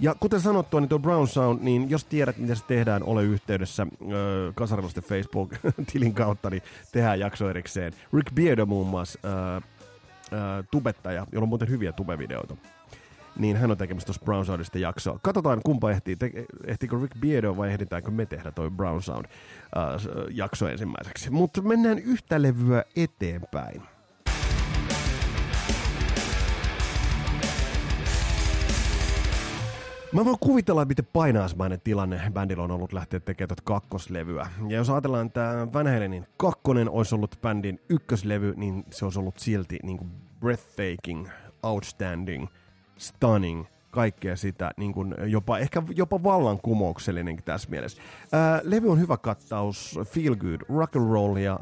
Ja kuten sanottua, niin tuo Brown Sound, niin jos tiedät, miten se tehdään, ole yhteydessä äh, Kasarilaisten Facebook-tilin kautta, niin tehdään jakso erikseen. Rick Beardo muun muassa, äh, äh, tubettaja, jolla on muuten hyviä tubevideoita niin hän on tekemässä tuossa Brown Soundista jaksoa. Katsotaan kumpa ehtii, te- ehtiikö Rick Beardo vai ehditäänkö me tehdä toi Brown Sound uh, jakso ensimmäiseksi. Mutta mennään yhtä levyä eteenpäin. Mä voin kuvitella, miten painaasmainen tilanne bändillä on ollut lähteä tekemään tuota kakkoslevyä. Ja jos ajatellaan, että Van Halenin kakkonen olisi ollut bändin ykköslevy, niin se olisi ollut silti niin kuin breathtaking, outstanding – stunning, kaikkea sitä, niin kuin jopa, ehkä jopa vallankumouksellinen tässä mielessä. Ää, levy on hyvä kattaus, feel good, rock and roll ja ää,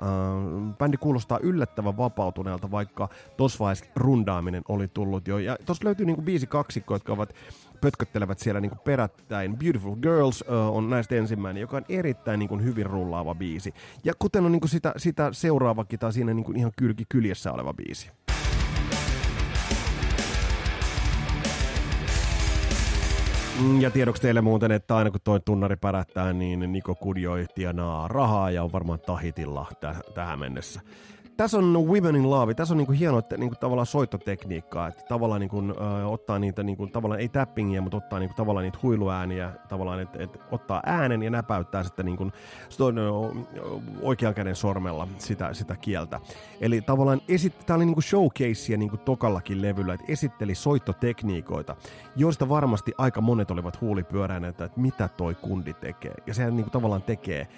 bändi kuulostaa yllättävän vapautuneelta, vaikka tuossa vaiheessa rundaaminen oli tullut jo. Ja tuossa löytyy niin kuin biisi kaksikko, jotka ovat pötköttelevät siellä niin kuin perättäin. Beautiful Girls uh, on näistä ensimmäinen, joka on erittäin niin kuin hyvin rullaava biisi. Ja kuten on niin kuin sitä, sitä seuraavakin, tai siinä niin kuin ihan kylki kyljessä oleva biisi. Ja tiedoksi teille muuten, että aina kun toi tunnari pärättää, niin Niko Kudjoi tienaa rahaa ja on varmaan tahitilla täh- tähän mennessä tässä on Women in Love, tässä on niinku hieno niinku tavallaan soittotekniikkaa, että tavallaan niinku, ö, ottaa niitä, niinku, tavallaan ei tappingia, mutta ottaa niinku, tavallaan niitä huiluääniä, tavallaan, että et, ottaa äänen ja näpäyttää sitten niinku, oikean käden sormella sitä, sitä kieltä. Eli tavallaan esit, tämä oli niinku showcasea niinku tokallakin levyllä, että esitteli soittotekniikoita, joista varmasti aika monet olivat huulipyöräineitä, että mitä toi kundi tekee. Ja sehän niinku tavallaan tekee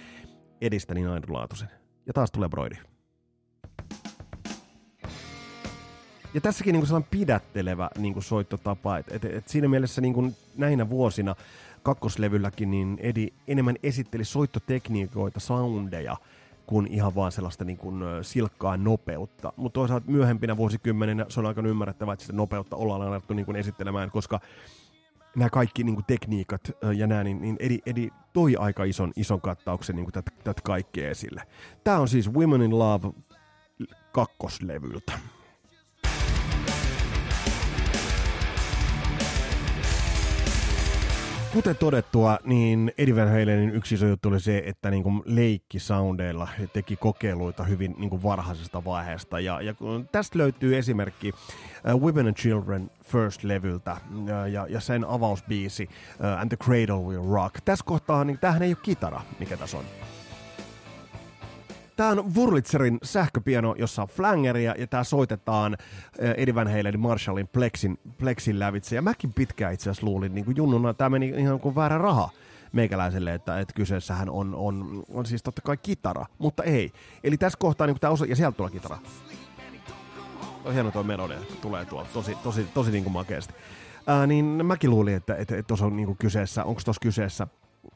edistä niin ainutlaatuisen. Ja taas tulee Broidi. Ja tässäkin niin sellainen pidättelevä niin kuin soittotapa, että et, et siinä mielessä niin kuin näinä vuosina kakkoslevylläkin niin Edi enemmän esitteli soittotekniikoita, soundeja, kuin ihan vaan sellaista niin kuin silkkaa nopeutta. Mutta toisaalta myöhempinä vuosikymmeninä se on aika ymmärrettävää, että sitä nopeutta ollaan alettu niin kuin esittelemään, koska nämä kaikki niin kuin tekniikat ja nämä, niin, niin Edi, Edi toi aika ison, ison kattauksen niin tätä tät kaikkea esille. Tämä on siis Women in Love kakkoslevyltä. Kuten todettua, niin Eddie Van Halenin yksi iso juttu oli se, että niin kuin leikkisoundeilla teki kokeiluita hyvin niin kuin varhaisesta vaiheesta. Ja, ja tästä löytyy esimerkki uh, Women and Children First-levyltä uh, ja, ja sen avausbiisi uh, And the Cradle Will Rock. Tässä kohtaa, niin tämähän ei ole kitara, mikä tässä on. Tämä on Wurlitzerin sähköpiano, jossa on flangeria ja tämä soitetaan eh, Eddie Van Halen Marshallin Plexin, Plexin lävitse. Ja mäkin pitkään itse asiassa luulin, niin kuin junnuna tämä meni ihan kuin väärä raha meikäläiselle, että, että kyseessähän on, on, on siis totta kai kitara, mutta ei. Eli tässä kohtaa niin tämä osa, ja sieltä tulee kitara. On hieno tuo melodia, että tulee tuo tosi, tosi, tosi niin kuin makeasti. Ää, niin mäkin luulin, että tuossa että, että on niin kuin kyseessä, onko tuossa kyseessä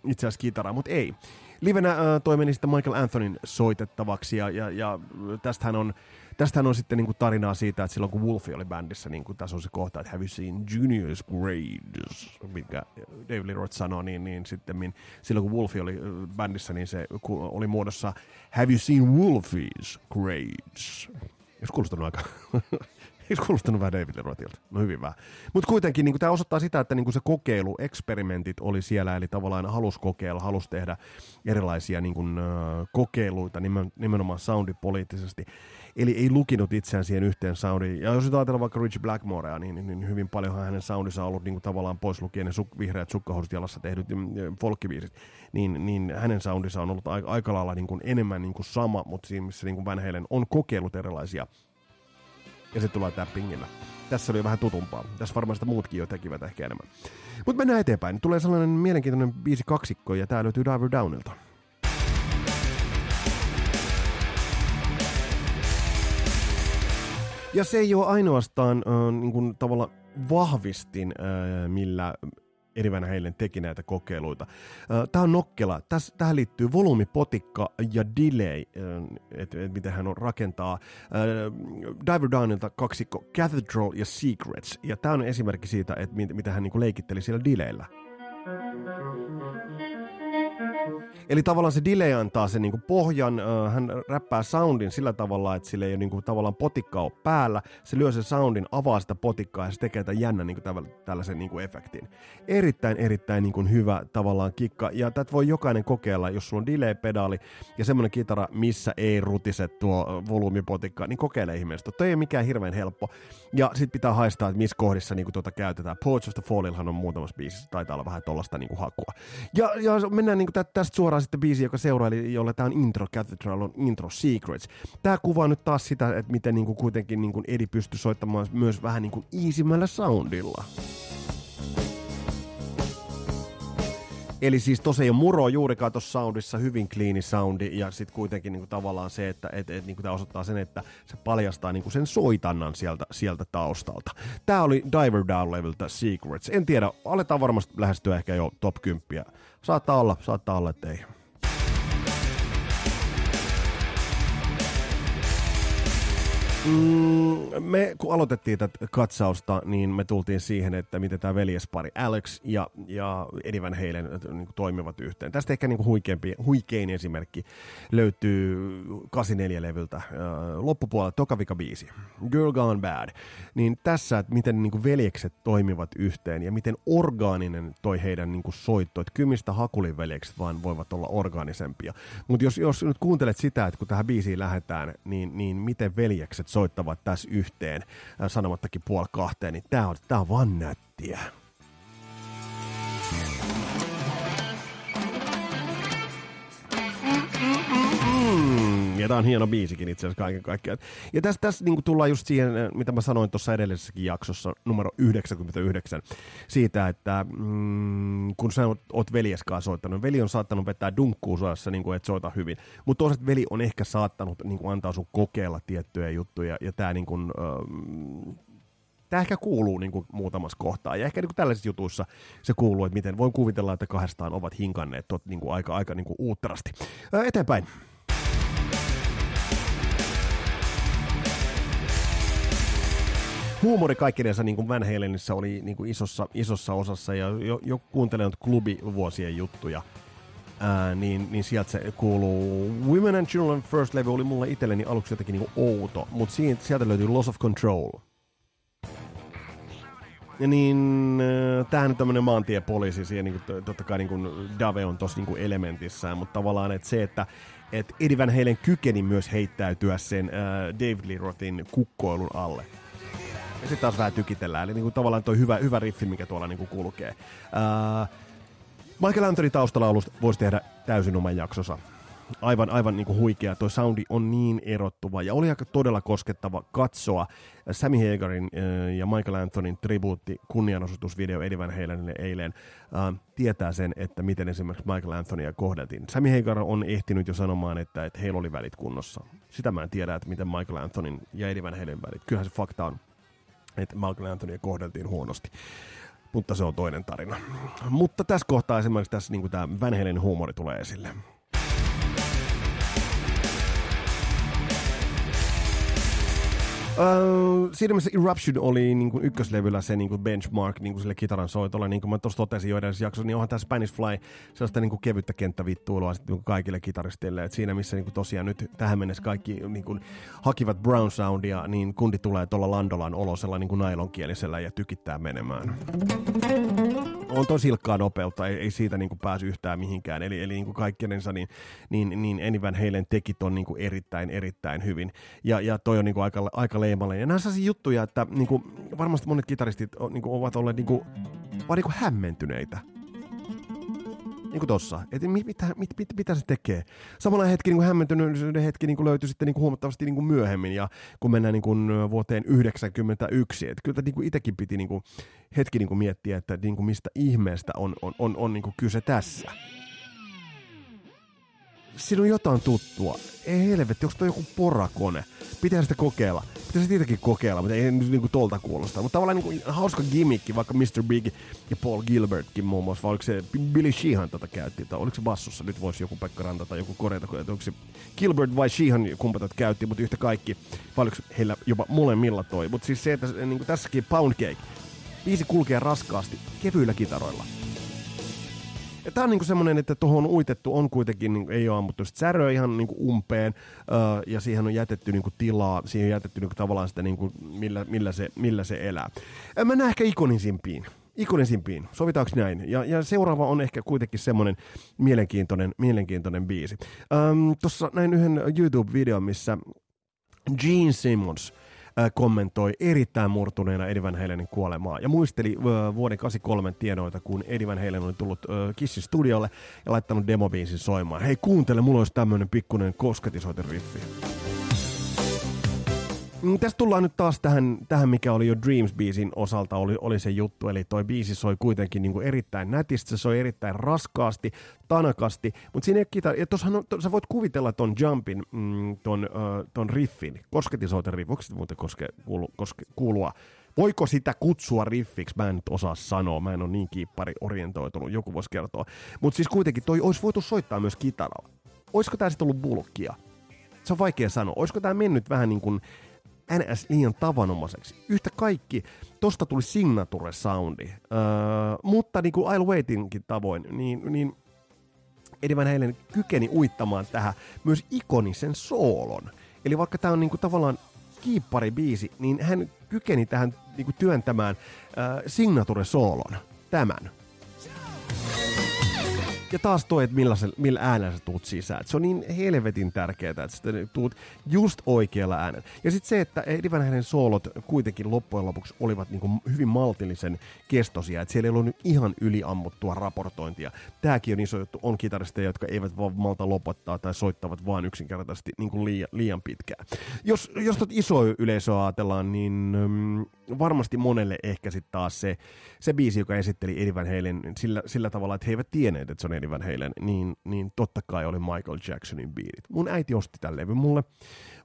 itse asiassa kitara, mutta ei. Livenä äh, toi meni sitten Michael Anthonyn soitettavaksi ja, ja, ja tästähän on, tästähän on sitten niinku tarinaa siitä, että silloin kun Wolfie oli bändissä, niin kuin tässä on se kohta, että have you seen Junior's Grades, mikä Dave Lee Roth sanoi, niin, niin sitten silloin kun Wolfie oli bändissä, niin se oli muodossa have you seen Wolfie's Grades? Jos kuulostanut aika Eikö kuulostanut vähän David Rothilta? No hyvin vähän. Mutta kuitenkin niin tämä osoittaa sitä, että niin se kokeilu, eksperimentit oli siellä, eli tavallaan halus kokeilla, halus tehdä erilaisia niin kuin, uh, kokeiluita nimen, nimenomaan soundipoliittisesti. Eli ei lukinut itseään siihen yhteen soundiin. Ja jos ajatellaan vaikka Richie Blackmorea, niin, niin, niin hyvin paljon hänen soundissa on ollut niin kuin tavallaan pois lukien ne suk, vihreät sukkahousut jalassa tehdyt mm, folkkiviisit, niin, niin hänen soundissa on ollut aika, aika lailla niin kuin enemmän niin kuin sama, mutta siinä missä niin kuin Van Halen on kokeillut erilaisia ja se tulee tappingilla. Tässä oli vähän tutumpaa. Tässä varmaan sitä muutkin jo tekivät ehkä enemmän. Mutta mennään eteenpäin. Tulee sellainen mielenkiintoinen biisi kaksikko ja tää löytyy Diver Downilta. Ja se ei ole ainoastaan äh, niin kuin, tavalla vahvistin, äh, millä Van Halen teki näitä kokeiluita. Tämä on nokkela. Täs, tähän liittyy volyymipotikka ja delay, että et miten hän on rakentaa. Diver Downilta kaksikko Cathedral ja Secrets. Ja tämä on esimerkki siitä, että mitä hän niinku leikitteli siellä delayllä. Eli tavallaan se delay antaa sen niinku pohjan, hän räppää soundin sillä tavalla, että sillä ei ole niinku tavallaan potikkaa päällä. Se lyö sen soundin, avaa sitä potikkaa ja se tekee tämän jännän niinku tällaisen niinku efektin. Erittäin, erittäin niinku hyvä tavallaan kikka. Ja tätä voi jokainen kokeilla, jos sulla on delay-pedaali ja semmoinen kitara, missä ei rutise tuo volyymipotikka, niin kokeile ihmeestä. Toi ei ole mikään hirveän helppo. Ja sit pitää haistaa, että missä kohdissa niinku tuota käytetään. Porch of the Fallillahan on muutamassa biisissä, taitaa olla vähän tollasta niinku hakua. Ja, ja mennään niinku tästä suoraan sitten biisi, joka seuraili, jolle tämä on intro, Cathedral on intro, Secrets. Tämä kuvaa nyt taas sitä, että miten niinku kuitenkin niinku Edi pystyy soittamaan myös vähän niinku easymällä soundilla. Eli siis tosi ei ole muro juurikaan tuossa soundissa, hyvin clean soundi, ja sitten kuitenkin niinku tavallaan se, että et, et, niinku tämä osoittaa sen, että se paljastaa niinku sen soitannan sieltä, sieltä taustalta. Tämä oli Diver Down leveltä Secrets. En tiedä, aletaan varmasti lähestyä ehkä jo top 10. Saattaa olla, saattaa olla, että ei. Mm, me kun aloitettiin tätä katsausta, niin me tultiin siihen, että miten tämä veljespari Alex ja, ja Eddie Van Halen niin toimivat yhteen. Tästä ehkä niin huikeampi, huikein esimerkki löytyy 84-levyltä loppupuolella Tokavika biisi, Girl Gone Bad. Niin tässä, että miten niin veljekset toimivat yhteen ja miten orgaaninen toi heidän niin soitto, että kymistä Hakulin veljekset vaan voivat olla orgaanisempia. Mutta jos, jos nyt kuuntelet sitä, että kun tähän biisiin lähdetään, niin, niin miten veljekset soittavat tässä yhteen äh, sanomattakin puoli kahteen, niin tää on, tää on vaan nättiä. Ja tämä on hieno biisikin itse asiassa kaiken kaikkiaan. Ja tässä, tässä niin tullaan just siihen, mitä mä sanoin tuossa edellisessäkin jaksossa, numero 99, siitä, että mm, kun sä oot, oot veljeskaan soittanut, veli on saattanut vetää dunkkuun suojassa, niin kuin, että soita hyvin. Mutta toiset veli on ehkä saattanut niin kuin, antaa sun kokeilla tiettyjä juttuja, ja tämä niin kuin, ähm, tämä ehkä kuuluu niin kuin, muutamassa kohtaa. Ja ehkä niin kuin, tällaisissa jutuissa se kuuluu, että miten voin kuvitella, että kahdestaan ovat hinkanneet tot, niin kuin, aika, aika niin kuin, uutterasti. Ää, eteenpäin. Huumori kaikkinensa niin kuin Van oli niin kuin isossa, isossa osassa ja jo, jo kuuntelen klubivuosien juttuja, ää, niin, niin sieltä se kuuluu. Women and Children First Level oli mulle itselleni aluksi jotenkin niin outo, mutta sieltä löytyy Loss of Control. Ja niin, tämähän on tämmöinen maantiepoliisi, siihen niin kuin, totta kai niin kuin Dave on tossa niin elementissään, mutta tavallaan että se, että et Eddie Van Halen kykeni myös heittäytyä sen äh, David Lee Rothin kukkoilun alle. Ja sitten taas vähän tykitellään. Eli niin kuin tavallaan toi hyvä, hyvä riffi, mikä tuolla niin kuin kulkee. Uh, Michael Anthony taustalaulusta voisi tehdä täysin oman jaksonsa. Aivan, aivan niin kuin huikea. Tuo soundi on niin erottuva ja oli aika todella koskettava katsoa Sammy Hagarin ja Michael Anthonyn tribuutti kunnianosoitusvideo Eddie Van eilen uh, tietää sen, että miten esimerkiksi Michael Anthonya kohdeltiin. Sammy Hagar on ehtinyt jo sanomaan, että, että heillä oli välit kunnossa. Sitä mä en tiedä, että miten Michael Anthonyn ja Eddie Van välit. Kyllähän se fakta on että Malcolm Anthonyä kohdeltiin huonosti. Mutta se on toinen tarina. Mutta tässä kohtaa esimerkiksi tässä niin tämä Van Halen huumori tulee esille. Uh, siinä mielessä Eruption oli niin kuin ykköslevyllä se niin kuin benchmark niin kuin sille kitaran soitolle. Niin kuin mä tuossa totesin jo edellisessä jaksossa, niin onhan tämä Spanish Fly sellaista niin kuin kevyttä kenttävittuilua sitten, niin kuin kaikille kitaristille. Et siinä missä niin kuin tosiaan nyt tähän mennessä kaikki niin kuin, hakivat Brown Soundia, niin kundi tulee tuolla Landolan olosella niin kuin nailonkielisellä ja tykittää menemään. On tosi silkkaa nopeutta, ei, ei siitä niin kuin yhtään mihinkään. Eli, eli niin kuin niin, niin, niin Annie Van Halen teki ton niin kuin erittäin, erittäin hyvin. Ja, ja toi on niin kuin aika, aika leimallinen. Ja nämä on juttuja, että niin kuin, varmasti monet kitaristit niin kuin, ovat olleet niin kuin, vaan niin kuin hämmentyneitä. Niin kuin tossa. Että mit, mitä, mit, mit, mitä se tekee. Samalla hetki niin kuin hämmentyneisyyden hetki niin kuin löytyi sitten niin kuin huomattavasti niin kuin myöhemmin. Ja kun mennään niin kuin vuoteen 1991. Että kyllä niin kuin itsekin piti niin kuin hetki niin kuin miettiä, että niin kuin mistä ihmeestä on, on, on, on niin kuin kyse tässä siinä on jotain tuttua. Ei helvetti, onko toi joku porakone? Pitää sitä kokeilla. Pitää sitä itsekin kokeilla, mutta ei nyt niinku tolta kuulosta. Mutta tavallaan niinku hauska gimmikki, vaikka Mr. Big ja Paul Gilbertkin muun muassa, vai oliko se Billy Sheehan tätä käytti, tai oliko se bassossa? Nyt voisi joku Pekka Ranta tai joku korjata, että onko se Gilbert vai Sheehan kumpa tätä käytti, mutta yhtä kaikki, vai oliko heillä jopa molemmilla toi. Mutta siis se, että niinku tässäkin Pound Cake, biisi kulkee raskaasti, kevyillä kitaroilla. Ja tää on niinku semmonen, että tuohon uitettu on kuitenkin, niinku, ei ole ammuttu sit säröä ihan niinku umpeen, öö, ja siihen on jätetty niinku tilaa, siihen on jätetty niinku tavallaan sitä, niinku, millä, millä, se, millä se elää. Mennään ehkä ikonisimpiin ikonisimpiin, sovitaanko näin? Ja, ja seuraava on ehkä kuitenkin semmoinen mielenkiintoinen, mielenkiintoinen biisi. Tuossa näin yhden YouTube-videon, missä Gene Simmons – kommentoi erittäin murtuneena Eddie Van Halenin kuolemaa ja muisteli vuoden 83 tienoita, kun Eddie Van Halen oli tullut Kissin studiolle ja laittanut demobiisin soimaan. Hei kuuntele, mulla olisi tämmöinen pikkuinen kosketisoiteriffi. Mm, Tästä tullaan nyt taas tähän, tähän mikä oli jo Dreams-biisin osalta oli, oli se juttu, eli toi biisi soi kuitenkin niin kuin erittäin nätisti, se soi erittäin raskaasti, tanakasti, mutta siinä ei kita- ja tossahan on, to, sä voit kuvitella ton jumpin, mm, ton, uh, ton riffin, kosketisoiten riff, voiko muuten koske, kuulu, koske, kuulua, Voiko sitä kutsua riffiksi? Mä en nyt osaa sanoa, mä en ole niin kiippari orientoitunut, joku voisi kertoa. Mutta siis kuitenkin toi olisi voitu soittaa myös kitaralla. Olisiko tämä sitten ollut bulkkia? Se on vaikea sanoa. Olisiko tämä mennyt vähän niin kuin NS liian tavanomaiseksi. Yhtä kaikki, tosta tuli signature soundi, öö, mutta niin kuin I'll Waitinkin tavoin, niin, niin Eddie Van Halen kykeni uittamaan tähän myös ikonisen soolon. Eli vaikka tämä on niin kuin tavallaan kiipparibiisi, niin hän kykeni tähän niin kuin työntämään äh, signature-soolon, tämän ja taas toi, että millä, se, millä äänellä sä tuut sisään. Et se on niin helvetin tärkeää, että sä tuut just oikealla äänellä. Ja sitten se, että Eddie Halen soolot kuitenkin loppujen lopuksi olivat niinku hyvin maltillisen kestoisia, että siellä ei ollut ihan yliammuttua raportointia. Tämäkin on iso juttu, on kitaristeja, jotka eivät vaan malta lopettaa tai soittavat vaan yksinkertaisesti niinku liian, liian pitkään. Jos, jos tot iso yleisöä ajatellaan, niin mm, varmasti monelle ehkä sitten taas se, se biisi, joka esitteli Eddie Halen sillä, sillä tavalla, että he eivät tienneet, että se on Eddie Van Halen, niin, niin totta kai oli Michael Jacksonin biirit. Mun äiti osti tämän levy mulle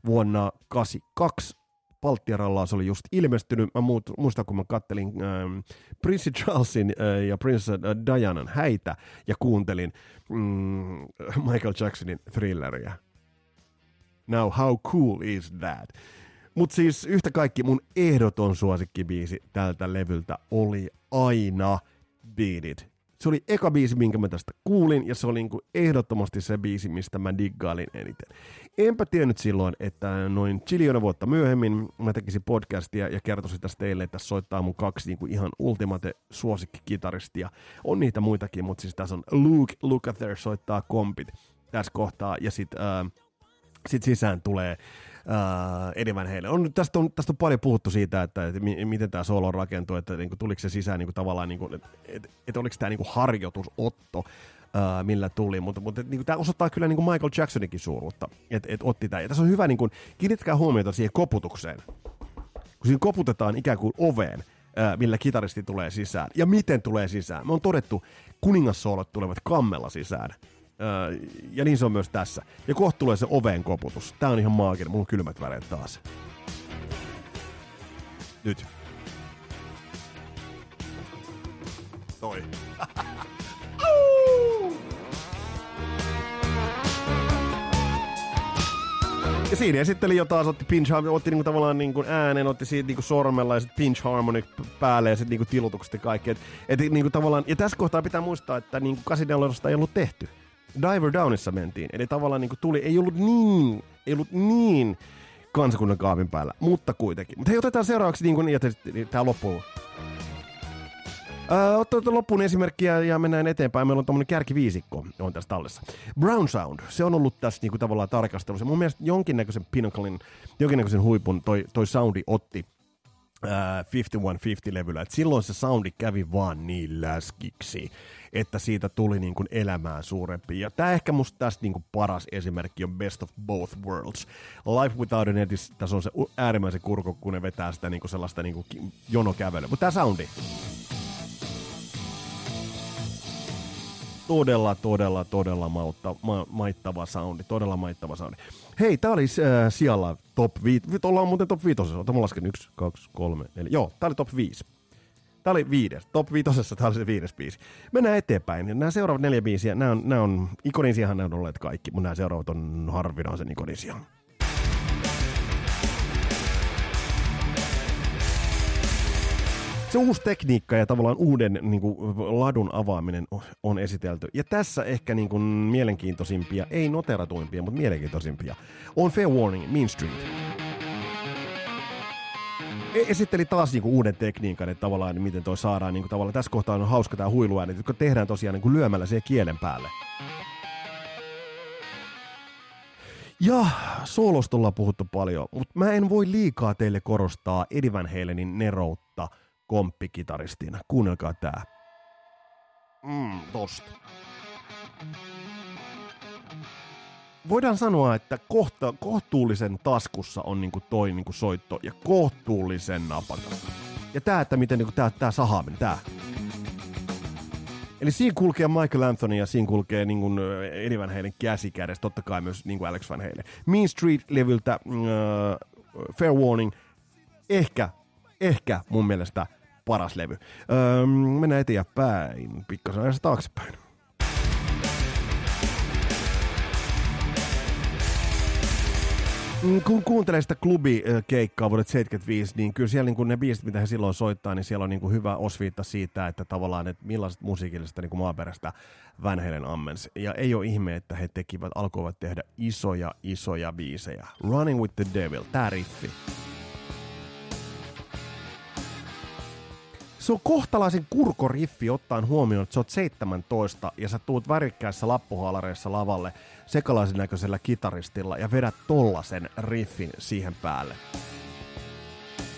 vuonna 82. Palttiaralla se oli just ilmestynyt. Mä muistan, kun mä kattelin ähm, Prince Charlesin äh, ja Prince Dianan häitä ja kuuntelin mm, Michael Jacksonin thrilleria. Now how cool is that? Mutta siis yhtä kaikki mun ehdoton suosikkibiisi tältä levyltä oli aina Beat It. Se oli eka biisi, minkä mä tästä kuulin, ja se oli niinku ehdottomasti se biisi, mistä mä diggailin eniten. Enpä tiennyt silloin, että noin chiliona vuotta myöhemmin mä tekisin podcastia ja kertoisin tästä teille, että soittaa mun kaksi niinku ihan ultimate suosikkikitaristia. On niitä muitakin, mutta siis tässä on Luke Lukather soittaa kompit tässä kohtaa, ja sit, äh, sit sisään tulee uh, Eddie Van Halen. On, tästä, on, tästä on paljon puhuttu siitä, että, että miten tämä solo rakentuu, että niin kuin, tuliko se sisään niin kuin, tavallaan, niin kuin, että, että, että oliko tämä niin harjoitusotto, uh, millä tuli, mutta, mutta niin kuin, tämä osoittaa kyllä niin kuin Michael Jacksoninkin suuruutta, että, että otti tämä. Ja tässä on hyvä, niin kuin, kiinnittäkää huomiota siihen koputukseen. Kun siinä koputetaan ikään kuin oveen, millä kitaristi tulee sisään. Ja miten tulee sisään. Me on todettu, kuningassoolot tulevat kammella sisään ja niin se on myös tässä. Ja kohta tulee se oven koputus. Tää on ihan maaginen. Mulla on kylmät väreet taas. Nyt. Toi. Ja siinä esitteli jo taas, otti pinch otti niinku tavallaan niinku äänen, otti siitä niinku sormella ja sitten pinch harmonic päälle ja sitten niinku tilutukset ja kaikki. Et, et niinku tavallaan, ja tässä kohtaa pitää muistaa, että niinku 84 ei ollut tehty. Diver Downissa mentiin. Eli tavallaan niin kuin tuli, ei ollut niin, ei ollut niin kansakunnan kaapin päällä, mutta kuitenkin. Mutta hei, otetaan seuraavaksi, niin kuin, ja niin, tämä loppuu. Uh, otetaan loppuun esimerkkiä ja mennään eteenpäin. Meillä on tuommoinen kärkiviisikko on tässä tallessa. Brown Sound, se on ollut tässä niinku tavallaan tarkastelussa. Mun mielestä jonkinnäköisen pinnaclein, jonkinnäköisen huipun toi, toi soundi otti 5150-levyllä. Et silloin se soundi kävi vaan niin läskiksi että siitä tuli niin kuin elämään suurempi. Ja tämä ehkä musta tästä niin kuin paras esimerkki on Best of Both Worlds. Life Without an Edis, tässä on se äärimmäisen kurko, kun ne vetää sitä niin kuin sellaista niin kuin jonokävelyä. Mutta tämä soundi. Todella, todella, todella mautta, ma, maittava soundi. Todella maittava soundi. Hei, tää oli äh, siellä top 5. Ollaan muuten top 5. Otan lasken 1, 2, 3, 4. Joo, tää oli top 5. Tämä oli viides. Top viitosessa tämä oli se viides biisi. Mennään eteenpäin. Nämä seuraavat neljä biisiä, nämä on, nämä on ikonisiahan nämä on olleet kaikki, mutta nämä seuraavat on harvinaisen ikonisia. Se uusi tekniikka ja tavallaan uuden niin kuin, ladun avaaminen on esitelty. Ja tässä ehkä niin kuin, mielenkiintoisimpia, ei noteratuimpia, mutta mielenkiintoisimpia, on Fair Warning, Mean Street. E- esitteli taas niinku uuden tekniikan, että tavallaan miten toi saadaan, niinku tavallaan tässä kohtaa on hauska tämä huiluääni, jotka tehdään tosiaan niinku lyömällä siihen kielen päälle. Ja soolosta ollaan puhuttu paljon, mutta mä en voi liikaa teille korostaa Eddie Van Halenin neroutta komppikitaristina. Kuunnelkaa tää. Mm, tosta voidaan sanoa, että kohta, kohtuullisen taskussa on niinku toi niinku soitto ja kohtuullisen napakas. Ja tää, että miten niinku tää, tää sahaaminen, tää. Eli siinä kulkee Michael Anthony ja siinä kulkee niin kuin Eddie Van Halen käsi kädessä, totta kai myös niin kuin Alex Van Halen. Mean Street-levyltä uh, Fair Warning, ehkä, ehkä mun mielestä paras levy. Uh, mennään eteenpäin, pikkasen ajassa taaksepäin. Mm, kun kuuntelee sitä klubikeikkaa vuodet 75, niin kyllä siellä niin kuin ne biisit, mitä he silloin soittaa, niin siellä on niin kuin hyvä osviitta siitä, että tavallaan, että millaiset musiikillisesta niin kuin maaperästä Van Halen ammens. Ja ei ole ihme, että he tekivät, alkoivat tehdä isoja, isoja biisejä. Running with the Devil, tää riffi. Se on kohtalaisen kurkoriffi ottaen huomioon, että sä oot 17 ja sä tuut värikkäässä lappuhaalareissa lavalle sekalaisen näköisellä kitaristilla ja vedät tollasen riffin siihen päälle.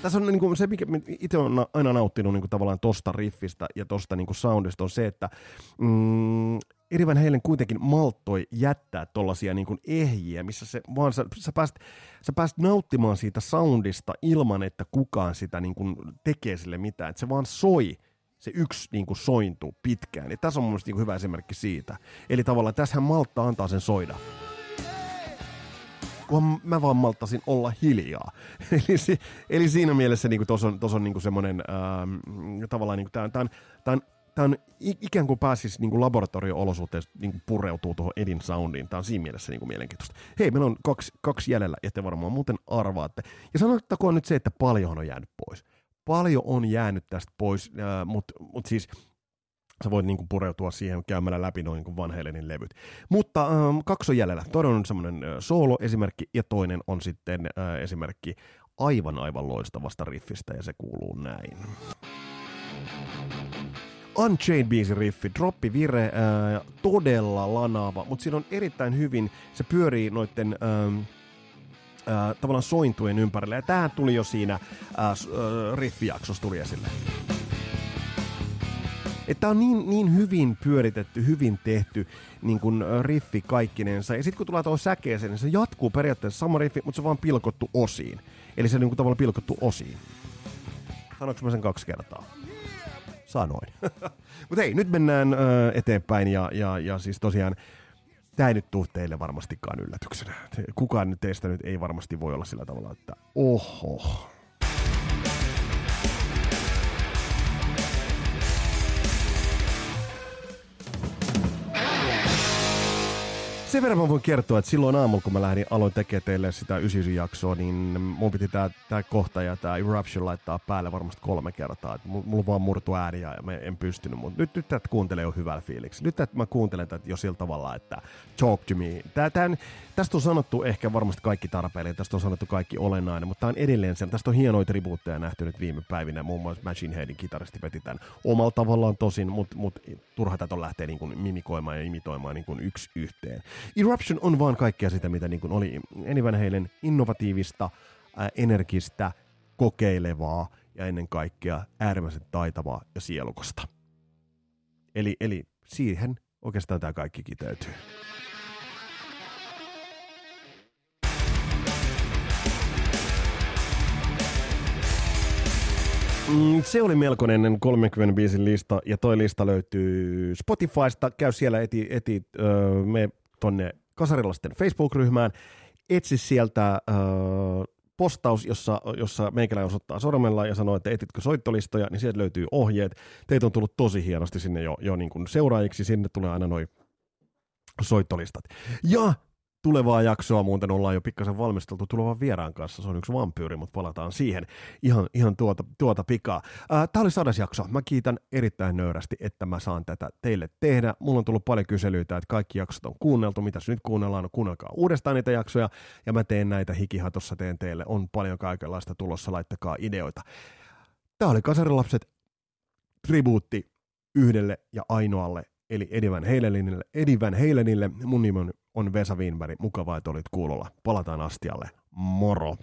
Tässä on niin kuin se, mikä itse on aina nauttinut niin kuin tavallaan tosta riffistä ja tosta niin kuin soundista on se, että mm, Erivan Heilen kuitenkin malttoi jättää tollasia niin ehjiä, missä se vaan sä, sä, pääst, sä pääst nauttimaan siitä soundista ilman, että kukaan sitä niin kuin tekee sille mitään. Että se vaan soi se yksi niin kuin sointuu pitkään. Ja tässä on mun niin hyvä esimerkki siitä. Eli tavallaan tässähän maltta antaa sen soida. Kunhan mä vaan malttasin olla hiljaa. eli, eli siinä mielessä niin tuossa on, on niin semmoinen ähm, tavallaan niin kuin, tämä on, on tämä on ikään kuin pääsisi niin kuin laboratorio-olosuhteissa niin pureutuu tuohon Edin soundiin. Tämä on siinä mielessä niin kuin mielenkiintoista. Hei, meillä on kaksi, kaksi jäljellä, ja te varmaan muuten arvaatte. Ja sanottakoon nyt se, että paljon on jäänyt pois. Paljon on jäänyt tästä pois, äh, mutta mut siis sä voit niin kuin pureutua siihen käymällä läpi noin niin Van Halenin levyt. Mutta ähm, kaksi on jäljellä. Toinen on semmoinen äh, solo-esimerkki, ja toinen on sitten äh, esimerkki aivan aivan loistavasta riffistä, ja se kuuluu näin. Unchained biisin riffi, droppi vire, ää, todella lanaava, mutta siinä on erittäin hyvin, se pyörii noitten ää, ää, tavallaan sointujen ympärillä, ja tähän tuli jo siinä ää, riffijaksossa tuli esille. Että on niin, niin hyvin pyöritetty, hyvin tehty niin kuin riffi kaikkinensa. Ja sitten kun tulee tuohon säkeeseen, niin se jatkuu periaatteessa sama riffi, mutta se on vaan pilkottu osiin. Eli se on niin tavallaan pilkottu osiin. Sanoinko mä sen kaksi kertaa? Sanoin. Mutta hei, nyt mennään ö, eteenpäin ja, ja, ja siis tosiaan tämä ei nyt tule teille varmastikaan yllätyksenä. Kukaan teistä nyt ei varmasti voi olla sillä tavalla, että oho, sen verran mä voin kertoa, että silloin aamulla, kun mä lähdin, aloin tekemään teille sitä 99 jaksoa, niin mun piti tää, tää kohta ja tää Eruption laittaa päälle varmasti kolme kertaa. Et mulla vaan murtu ääni ja mä en pystynyt, mutta nyt, nyt tätä kuuntelee jo hyvällä fiiliksi. Nyt tätä mä kuuntelen tätä jo sillä tavalla, että talk to me. Tää, tää, tästä on sanottu ehkä varmasti kaikki tarpeellinen, tästä on sanottu kaikki olennainen, mutta tää on edelleen sen. Tästä on hienoja tribuutteja nähty nyt viime päivinä, muun muassa Machine Headin kitaristi veti tämän omalla tavallaan tosin, mutta mut, turha tätä on lähteä niin kuin mimikoimaan ja imitoimaan niin kuin yksi yhteen. Eruption on vaan kaikkea sitä, mitä niin kuin oli Eddie Heilen innovatiivista, ää, energistä, kokeilevaa ja ennen kaikkea äärimmäisen taitavaa ja sielukasta. Eli, eli siihen oikeastaan tämä kaikki kiteytyy. Se oli melkoinen 35 lista, ja toi lista löytyy Spotifysta. Käy siellä eti, eti öö, me tonne Kasarilasten Facebook-ryhmään, etsi sieltä öö, postaus, jossa, jossa meikäläinen osoittaa sormella ja sanoo, että etitkö soittolistoja, niin sieltä löytyy ohjeet. Teitä on tullut tosi hienosti sinne jo, jo niin kuin seuraajiksi, sinne tulee aina noin soittolistat. Ja tulevaa jaksoa muuten ollaan jo pikkasen valmisteltu tulevan vieraan kanssa. Se on yksi vampyyri, mutta palataan siihen ihan, ihan tuota, tuota pikaa. Tämä oli sadas jakso. Mä kiitän erittäin nöyrästi, että mä saan tätä teille tehdä. Mulla on tullut paljon kyselyitä, että kaikki jaksot on kuunneltu. Mitäs nyt kuunnellaan? No kuunnelkaa uudestaan niitä jaksoja. Ja mä teen näitä hikihatossa teen teille. On paljon kaikenlaista tulossa. Laittakaa ideoita. Tämä oli Kasarilapset tribuutti yhdelle ja ainoalle eli Edivän Heilenille. Edivän Heilenille. Mun nimi on Vesa Wienberg. Mukavaa, että olit kuulolla. Palataan astialle. Moro!